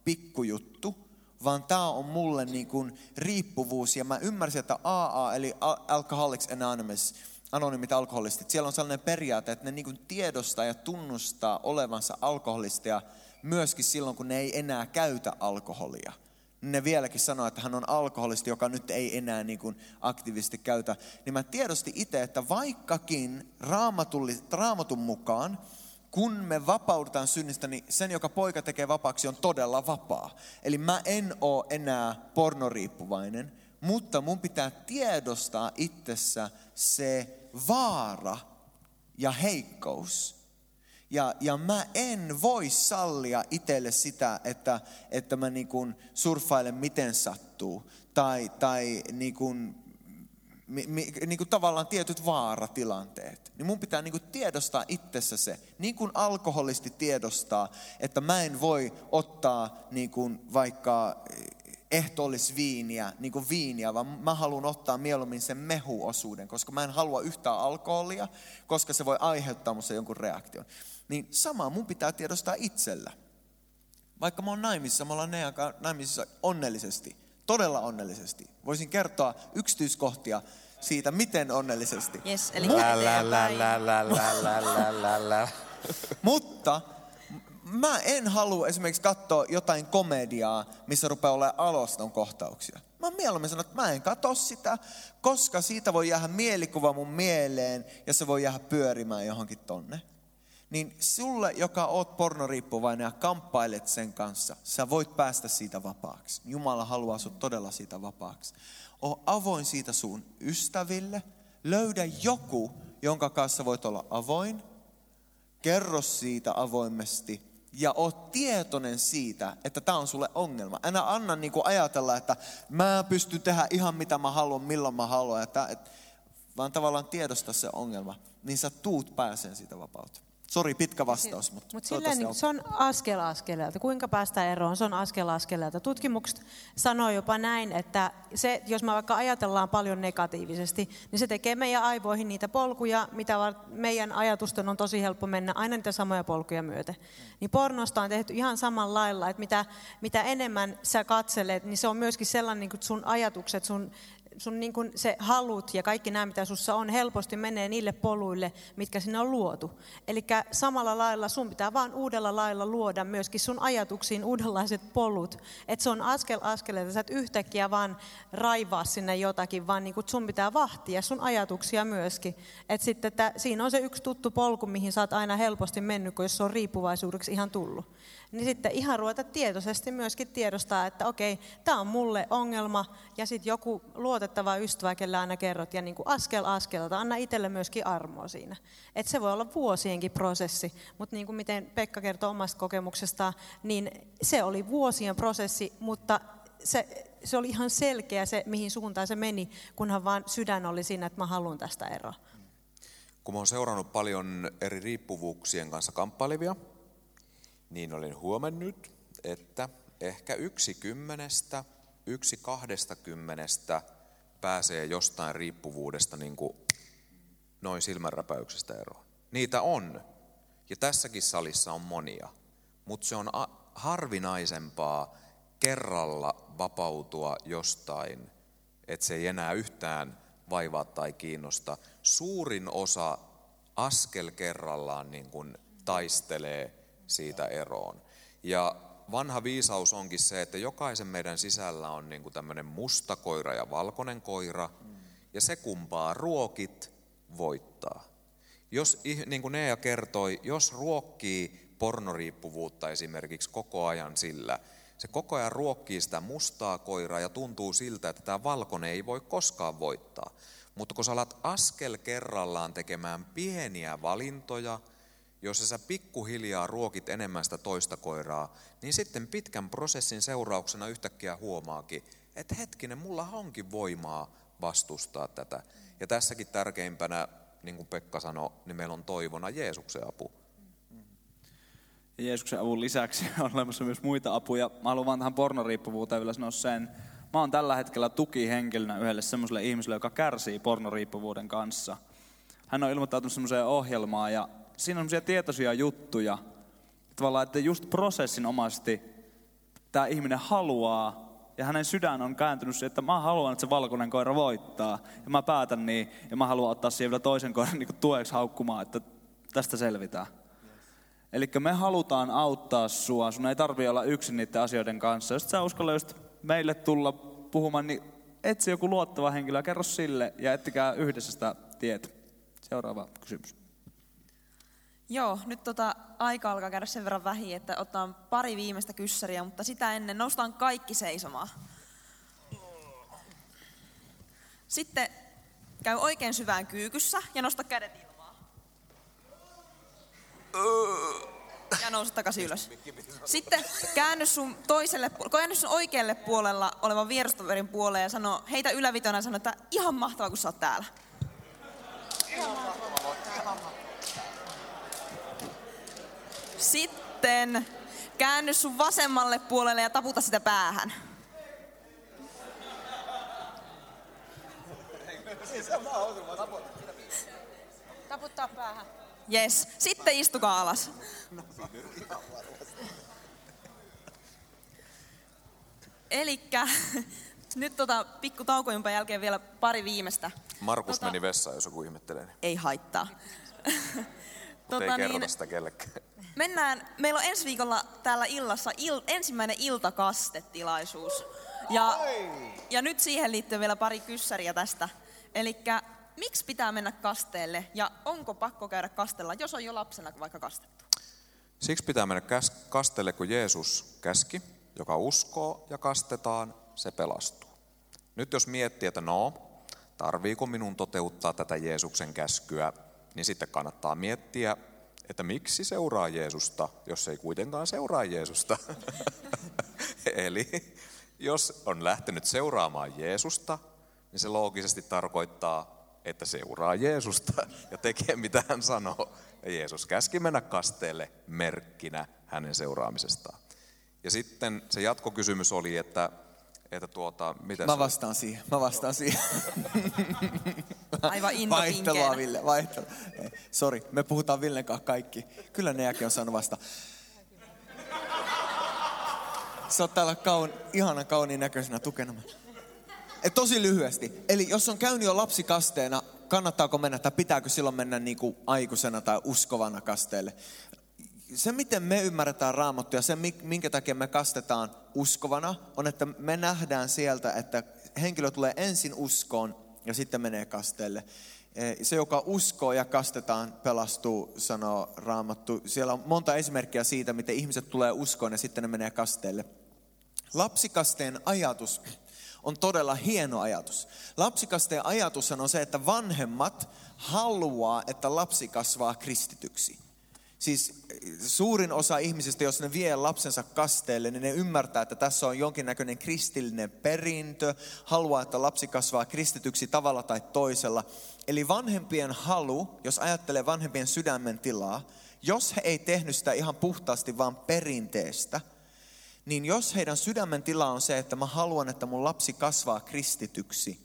pikkujuttu, vaan tämä on mulle niin kuin riippuvuus. Ja mä ymmärsin, että AA, eli Alcoholics Anonymous, anonyymit alkoholistit, siellä on sellainen periaate, että ne niin tiedostaa ja tunnustaa olevansa alkoholisteja myöskin silloin, kun ne ei enää käytä alkoholia. Ne vieläkin sanoo, että hän on alkoholisti, joka nyt ei enää niin kuin aktiivisesti käytä, niin mä tiedostin itse, että vaikkakin raamatun mukaan, kun me vapaudutaan synnistä, niin sen, joka poika tekee vapaaksi, on todella vapaa. Eli mä en ole enää pornoriippuvainen, mutta mun pitää tiedostaa itsessä se vaara ja heikkous. Ja, ja mä en voi sallia itselle sitä, että, että mä niin kuin surffailen miten sattuu. Tai, tai niin kuin, mi, mi, niin kuin tavallaan tietyt vaaratilanteet. Niin mun pitää niin kuin tiedostaa itsessä se. Niin kuin alkoholisti tiedostaa, että mä en voi ottaa niin kuin vaikka ehtoollisviiniä, niin kuin viiniä, vaan mä haluan ottaa mieluummin sen mehuosuuden, koska mä en halua yhtään alkoholia, koska se voi aiheuttaa musta jonkun reaktion. Niin sama mun pitää tiedostaa itsellä. Vaikka mä oon naimissa, mä ollaan ne naimisissa onnellisesti, todella onnellisesti. Voisin kertoa yksityiskohtia siitä, miten onnellisesti. Yes, eli Mutta mä en halua esimerkiksi katsoa jotain komediaa, missä rupeaa olemaan aloston kohtauksia. Mä mieluummin sanon, että mä en katso sitä, koska siitä voi jäädä mielikuva mun mieleen ja se voi jäädä pyörimään johonkin tonne. Niin sulle, joka oot pornoriippuvainen ja kamppailet sen kanssa, sä voit päästä siitä vapaaksi. Jumala haluaa sut todella siitä vapaaksi. O avoin siitä sun ystäville. Löydä joku, jonka kanssa voit olla avoin. Kerro siitä avoimesti ja oot tietoinen siitä, että tämä on sulle ongelma. Älä anna niin kuin ajatella, että mä pystyn tehdä ihan mitä mä haluan, milloin mä haluan, että, että, vaan tavallaan tiedosta se ongelma, niin sä tuut pääseen siitä vapautta. Sori, pitkä vastaus, mutta Mut silleen, niin, se on askel askeleelta. Kuinka päästä eroon? Se on askel askeleelta. Tutkimukset sanoo jopa näin, että se, jos me vaikka ajatellaan paljon negatiivisesti, niin se tekee meidän aivoihin niitä polkuja, mitä meidän ajatusten on tosi helppo mennä aina niitä samoja polkuja myöten. Niin pornosta on tehty ihan samalla lailla, että mitä, mitä enemmän sä katselet, niin se on myöskin sellainen, niin sun ajatukset, sun sun niin kuin se halut ja kaikki nämä, mitä sussa on, helposti menee niille poluille, mitkä sinne on luotu. Eli samalla lailla sun pitää vaan uudella lailla luoda myöskin sun ajatuksiin uudenlaiset polut. Että se on askel askeleelta, sä et yhtäkkiä vaan raivaa sinne jotakin, vaan niin kuin sun pitää vahtia sun ajatuksia myöskin. Että sitten että siinä on se yksi tuttu polku, mihin sä oot aina helposti mennyt, jos se on riippuvaisuudeksi ihan tullut niin sitten ihan ruveta tietoisesti myöskin tiedostaa, että okei, tämä on mulle ongelma, ja sitten joku luotettava ystävä, kelle aina kerrot, ja niin kuin askel askelta, anna itselle myöskin armoa siinä. Että se voi olla vuosienkin prosessi, mutta niin kuin miten Pekka kertoi omasta kokemuksestaan, niin se oli vuosien prosessi, mutta se, se oli ihan selkeä se, mihin suuntaan se meni, kunhan vaan sydän oli siinä, että mä haluan tästä eroa. Kun mä oon seurannut paljon eri riippuvuuksien kanssa kamppailevia, niin olen huomannut, että ehkä yksi kymmenestä, yksi kahdesta kymmenestä pääsee jostain riippuvuudesta niin kuin noin silmänräpäyksestä eroon. Niitä on, ja tässäkin salissa on monia, mutta se on harvinaisempaa kerralla vapautua jostain, että se ei enää yhtään vaivaa tai kiinnosta. Suurin osa askel kerrallaan niin kuin taistelee siitä eroon. Ja vanha viisaus onkin se, että jokaisen meidän sisällä on niin kuin tämmöinen musta koira ja valkoinen koira, ja se kumpaa ruokit voittaa. Jos, niin kuin Nea kertoi, jos ruokkii pornoriippuvuutta esimerkiksi koko ajan sillä, se koko ajan ruokkii sitä mustaa koiraa ja tuntuu siltä, että tämä valkoinen ei voi koskaan voittaa. Mutta kun sä alat askel kerrallaan tekemään pieniä valintoja, jos sä pikkuhiljaa ruokit enemmän sitä toista koiraa, niin sitten pitkän prosessin seurauksena yhtäkkiä huomaakin, että hetkinen, mulla onkin voimaa vastustaa tätä. Ja tässäkin tärkeimpänä, niin kuin Pekka sanoi, niin meillä on toivona Jeesuksen apu. Ja Jeesuksen avun lisäksi on olemassa myös muita apuja. Mä haluan vaan tähän pornoriippuvuuteen vielä sanoa sen. Mä oon tällä hetkellä tukihenkilönä yhdelle semmoiselle ihmiselle, joka kärsii pornoriippuvuuden kanssa. Hän on ilmoittautunut semmoiseen ohjelmaan ja siinä on tietoisia juttuja, tavallaan, että just prosessinomaisesti tämä ihminen haluaa, ja hänen sydän on kääntynyt siihen, että mä haluan, että se valkoinen koira voittaa, ja mä päätän niin, ja mä haluan ottaa siihen vielä toisen koiran niin tueksi haukkumaan, että tästä selvitään. Eli me halutaan auttaa sua, sun ei tarvitse olla yksin niiden asioiden kanssa. Jos sä uskalla just meille tulla puhumaan, niin etsi joku luottava henkilö kerro sille, ja ettikää yhdessä sitä tietä. Seuraava kysymys. Joo, nyt tota, aika alkaa käydä sen verran vähin, että otetaan pari viimeistä kyssäriä, mutta sitä ennen noustaan kaikki seisomaan. Sitten käy oikein syvään kyykyssä ja nosta kädet ilmaan. Ja nousu takaisin ylös. Sitten käänny sun toiselle, käänny sun oikealle puolella olevan vierustoverin puoleen ja sano, heitä ylävitona ja sano, että ihan mahtavaa kun sä oot täällä. Sitten käänny sun vasemmalle puolelle ja taputa sitä päähän. Taputtaa päähän. Yes. Sitten istukaa alas. Elikkä nyt tota pikku taukojumpaan jälkeen vielä pari viimeistä. Markus Tota- meni vessaan, jos joku ihmettelee. niin- Ei haittaa. Mutta ei kerrota sitä kellekään. Mennään, meillä on ensi viikolla täällä illassa il, ensimmäinen iltakastetilaisuus. Ja, ja nyt siihen liittyy vielä pari kyssäriä tästä. Eli miksi pitää mennä kasteelle ja onko pakko käydä kastella, jos on jo lapsena vaikka kastettu? Siksi pitää mennä käs- kastelle, kun Jeesus käski, joka uskoo ja kastetaan, se pelastuu. Nyt jos miettii, että no, tarviiko minun toteuttaa tätä Jeesuksen käskyä, niin sitten kannattaa miettiä, että miksi seuraa Jeesusta, jos ei kuitenkaan seuraa Jeesusta. Eli jos on lähtenyt seuraamaan Jeesusta, niin se loogisesti tarkoittaa, että seuraa Jeesusta ja tekee mitä hän sanoo. Ja Jeesus käski mennä kasteelle merkkinä hänen seuraamisestaan. Ja sitten se jatkokysymys oli, että, että tuota, miten Mä se- vastaan siihen, mä vastaan siihen. Aivan Vaihtelua. Ville, vaihtelua. Sori, me puhutaan Villen kanssa kaikki. Kyllä ne jälkeen on saanut vasta. Sä oot täällä kaun, ihanan kauniin näköisenä tukena. Et tosi lyhyesti. Eli jos on käynyt jo lapsikasteena, kannattaako mennä tai pitääkö silloin mennä niin kuin aikuisena tai uskovana kasteelle? Se, miten me ymmärretään raamattua ja se, minkä takia me kastetaan uskovana, on, että me nähdään sieltä, että henkilö tulee ensin uskoon ja sitten menee kasteelle. Eh, Se, joka uskoo ja kastetaan, pelastuu, sanoo raamattu. Siellä on monta esimerkkiä siitä, miten ihmiset tulee uskoon ja sitten ne menee kasteelle. Lapsikasteen ajatus on todella hieno ajatus. Lapsikasteen ajatus on se, että vanhemmat haluaa, että lapsi kasvaa kristityksi. Siis suurin osa ihmisistä, jos ne vie lapsensa kasteelle, niin ne ymmärtää, että tässä on jonkinnäköinen kristillinen perintö, haluaa, että lapsi kasvaa kristityksi tavalla tai toisella. Eli vanhempien halu, jos ajattelee vanhempien sydämen tilaa, jos he ei tehnyt sitä ihan puhtaasti vaan perinteestä, niin jos heidän sydämen tila on se, että mä haluan, että mun lapsi kasvaa kristityksi,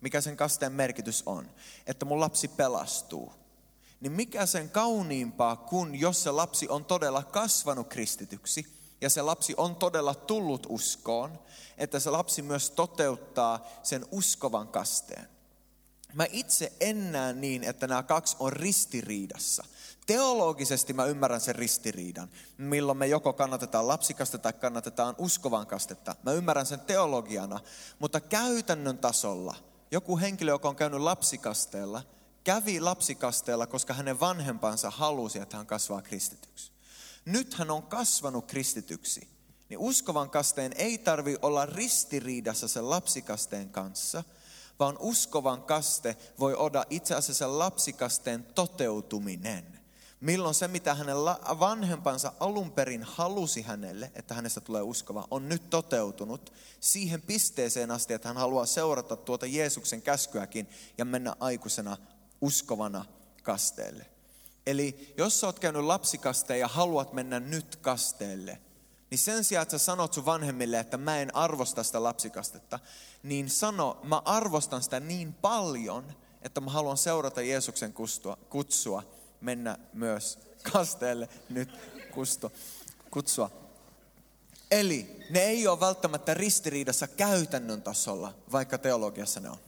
mikä sen kasteen merkitys on, että mun lapsi pelastuu, niin mikä sen kauniimpaa kuin jos se lapsi on todella kasvanut kristityksi ja se lapsi on todella tullut uskoon, että se lapsi myös toteuttaa sen uskovan kasteen. Mä itse en näe niin, että nämä kaksi on ristiriidassa. Teologisesti mä ymmärrän sen ristiriidan, milloin me joko kannatetaan lapsikastetta tai kannatetaan uskovan kastetta. Mä ymmärrän sen teologiana, mutta käytännön tasolla joku henkilö, joka on käynyt lapsikasteella, kävi lapsikasteella, koska hänen vanhempansa halusi, että hän kasvaa kristityksi. Nyt hän on kasvanut kristityksi, niin uskovan kasteen ei tarvi olla ristiriidassa sen lapsikasteen kanssa, vaan uskovan kaste voi olla itse asiassa lapsikasteen toteutuminen. Milloin se, mitä hänen vanhempansa alun perin halusi hänelle, että hänestä tulee uskova, on nyt toteutunut siihen pisteeseen asti, että hän haluaa seurata tuota Jeesuksen käskyäkin ja mennä aikuisena uskovana kasteelle. Eli jos sä oot käynyt lapsikasteen ja haluat mennä nyt kasteelle, niin sen sijaan, että sä sanot sun vanhemmille, että mä en arvosta sitä lapsikastetta, niin sano, mä arvostan sitä niin paljon, että mä haluan seurata Jeesuksen kustua, kutsua, mennä myös kasteelle nyt kusto, kutsua. Eli ne ei ole välttämättä ristiriidassa käytännön tasolla, vaikka teologiassa ne on.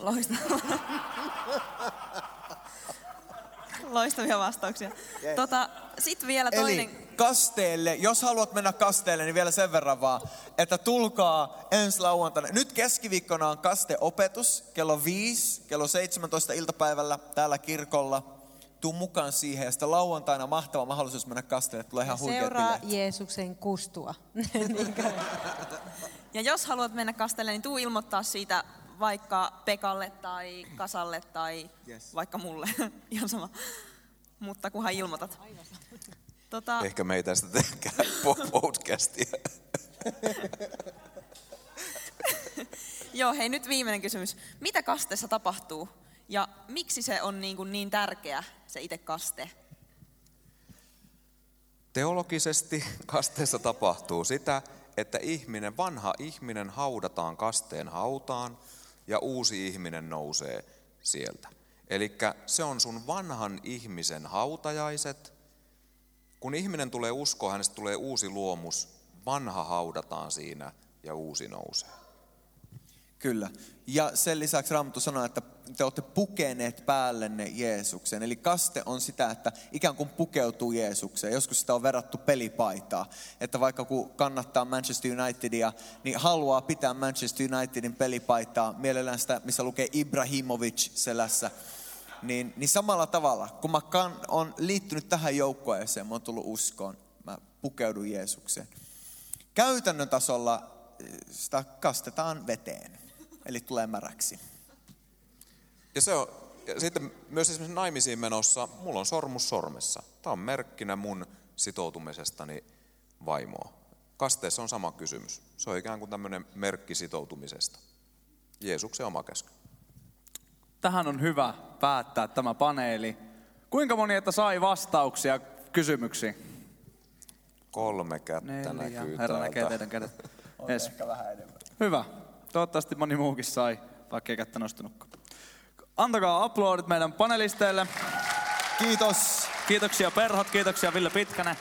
Loistavaa. Loistavia vastauksia. Tota, Sitten vielä toinen. Eli kasteelle, jos haluat mennä kasteelle, niin vielä sen verran vaan, että tulkaa ensi lauantaina. Nyt keskiviikkona on kasteopetus kello 5, kello 17 iltapäivällä täällä kirkolla. Tuu mukaan siihen ja sitten lauantaina mahtava mahdollisuus mennä kasteelle. Tulee ihan huikeat Seuraa bileet. Jeesuksen kustua. Ja jos haluat mennä kastelle, niin tuu ilmoittaa siitä vaikka Pekalle tai Kasalle tai Yes. vaikka mulle. Ihan sama. mutta kunhan ilmoitat. Tota, Ehkä me ei tästä po- podcastia. joo, hei nyt viimeinen kysymys. Mitä kasteessa tapahtuu ja miksi se on niin, kuin niin tärkeä, se itse kaste? Teologisesti kasteessa tapahtuu sitä, että ihminen, vanha ihminen haudataan kasteen hautaan ja uusi ihminen nousee sieltä. Eli se on sun vanhan ihmisen hautajaiset. Kun ihminen tulee uskoon, hänestä tulee uusi luomus, vanha haudataan siinä ja uusi nousee. Kyllä. Ja sen lisäksi Raamattu sanoo, että te olette pukeneet päällenne Jeesuksen. Eli kaste on sitä, että ikään kuin pukeutuu Jeesukseen. Joskus sitä on verrattu pelipaitaa. Että vaikka kun kannattaa Manchester Unitedia, niin haluaa pitää Manchester Unitedin pelipaitaa, mielellään sitä, missä lukee Ibrahimovic selässä. Niin, niin samalla tavalla, kun mä kan, on liittynyt tähän joukkueeseen, mä oon tullut uskoon, mä pukeudun Jeesukseen. Käytännön tasolla eh, sitä kastetaan veteen, eli tulee märäksi. Ja, se on, ja sitten myös esimerkiksi naimisiin menossa, mulla on sormus sormessa. Tämä on merkkinä mun sitoutumisestani vaimoa. Kasteessa on sama kysymys. Se on ikään kuin tämmöinen merkki sitoutumisesta. Jeesuksen oma käsky. Tähän on hyvä päättää tämä paneeli. Kuinka moni että sai vastauksia kysymyksiin? Kolme kättä Neljä. näkyy Herra näkee teidän kädet. Yes. Ehkä vähän enemmän. Hyvä. Toivottavasti moni muukin sai, vaikka ei kättä nostanutkaan. Antakaa aplodit meidän panelisteille. Kiitos. Kiitoksia Perhot, kiitoksia Ville Pitkänen.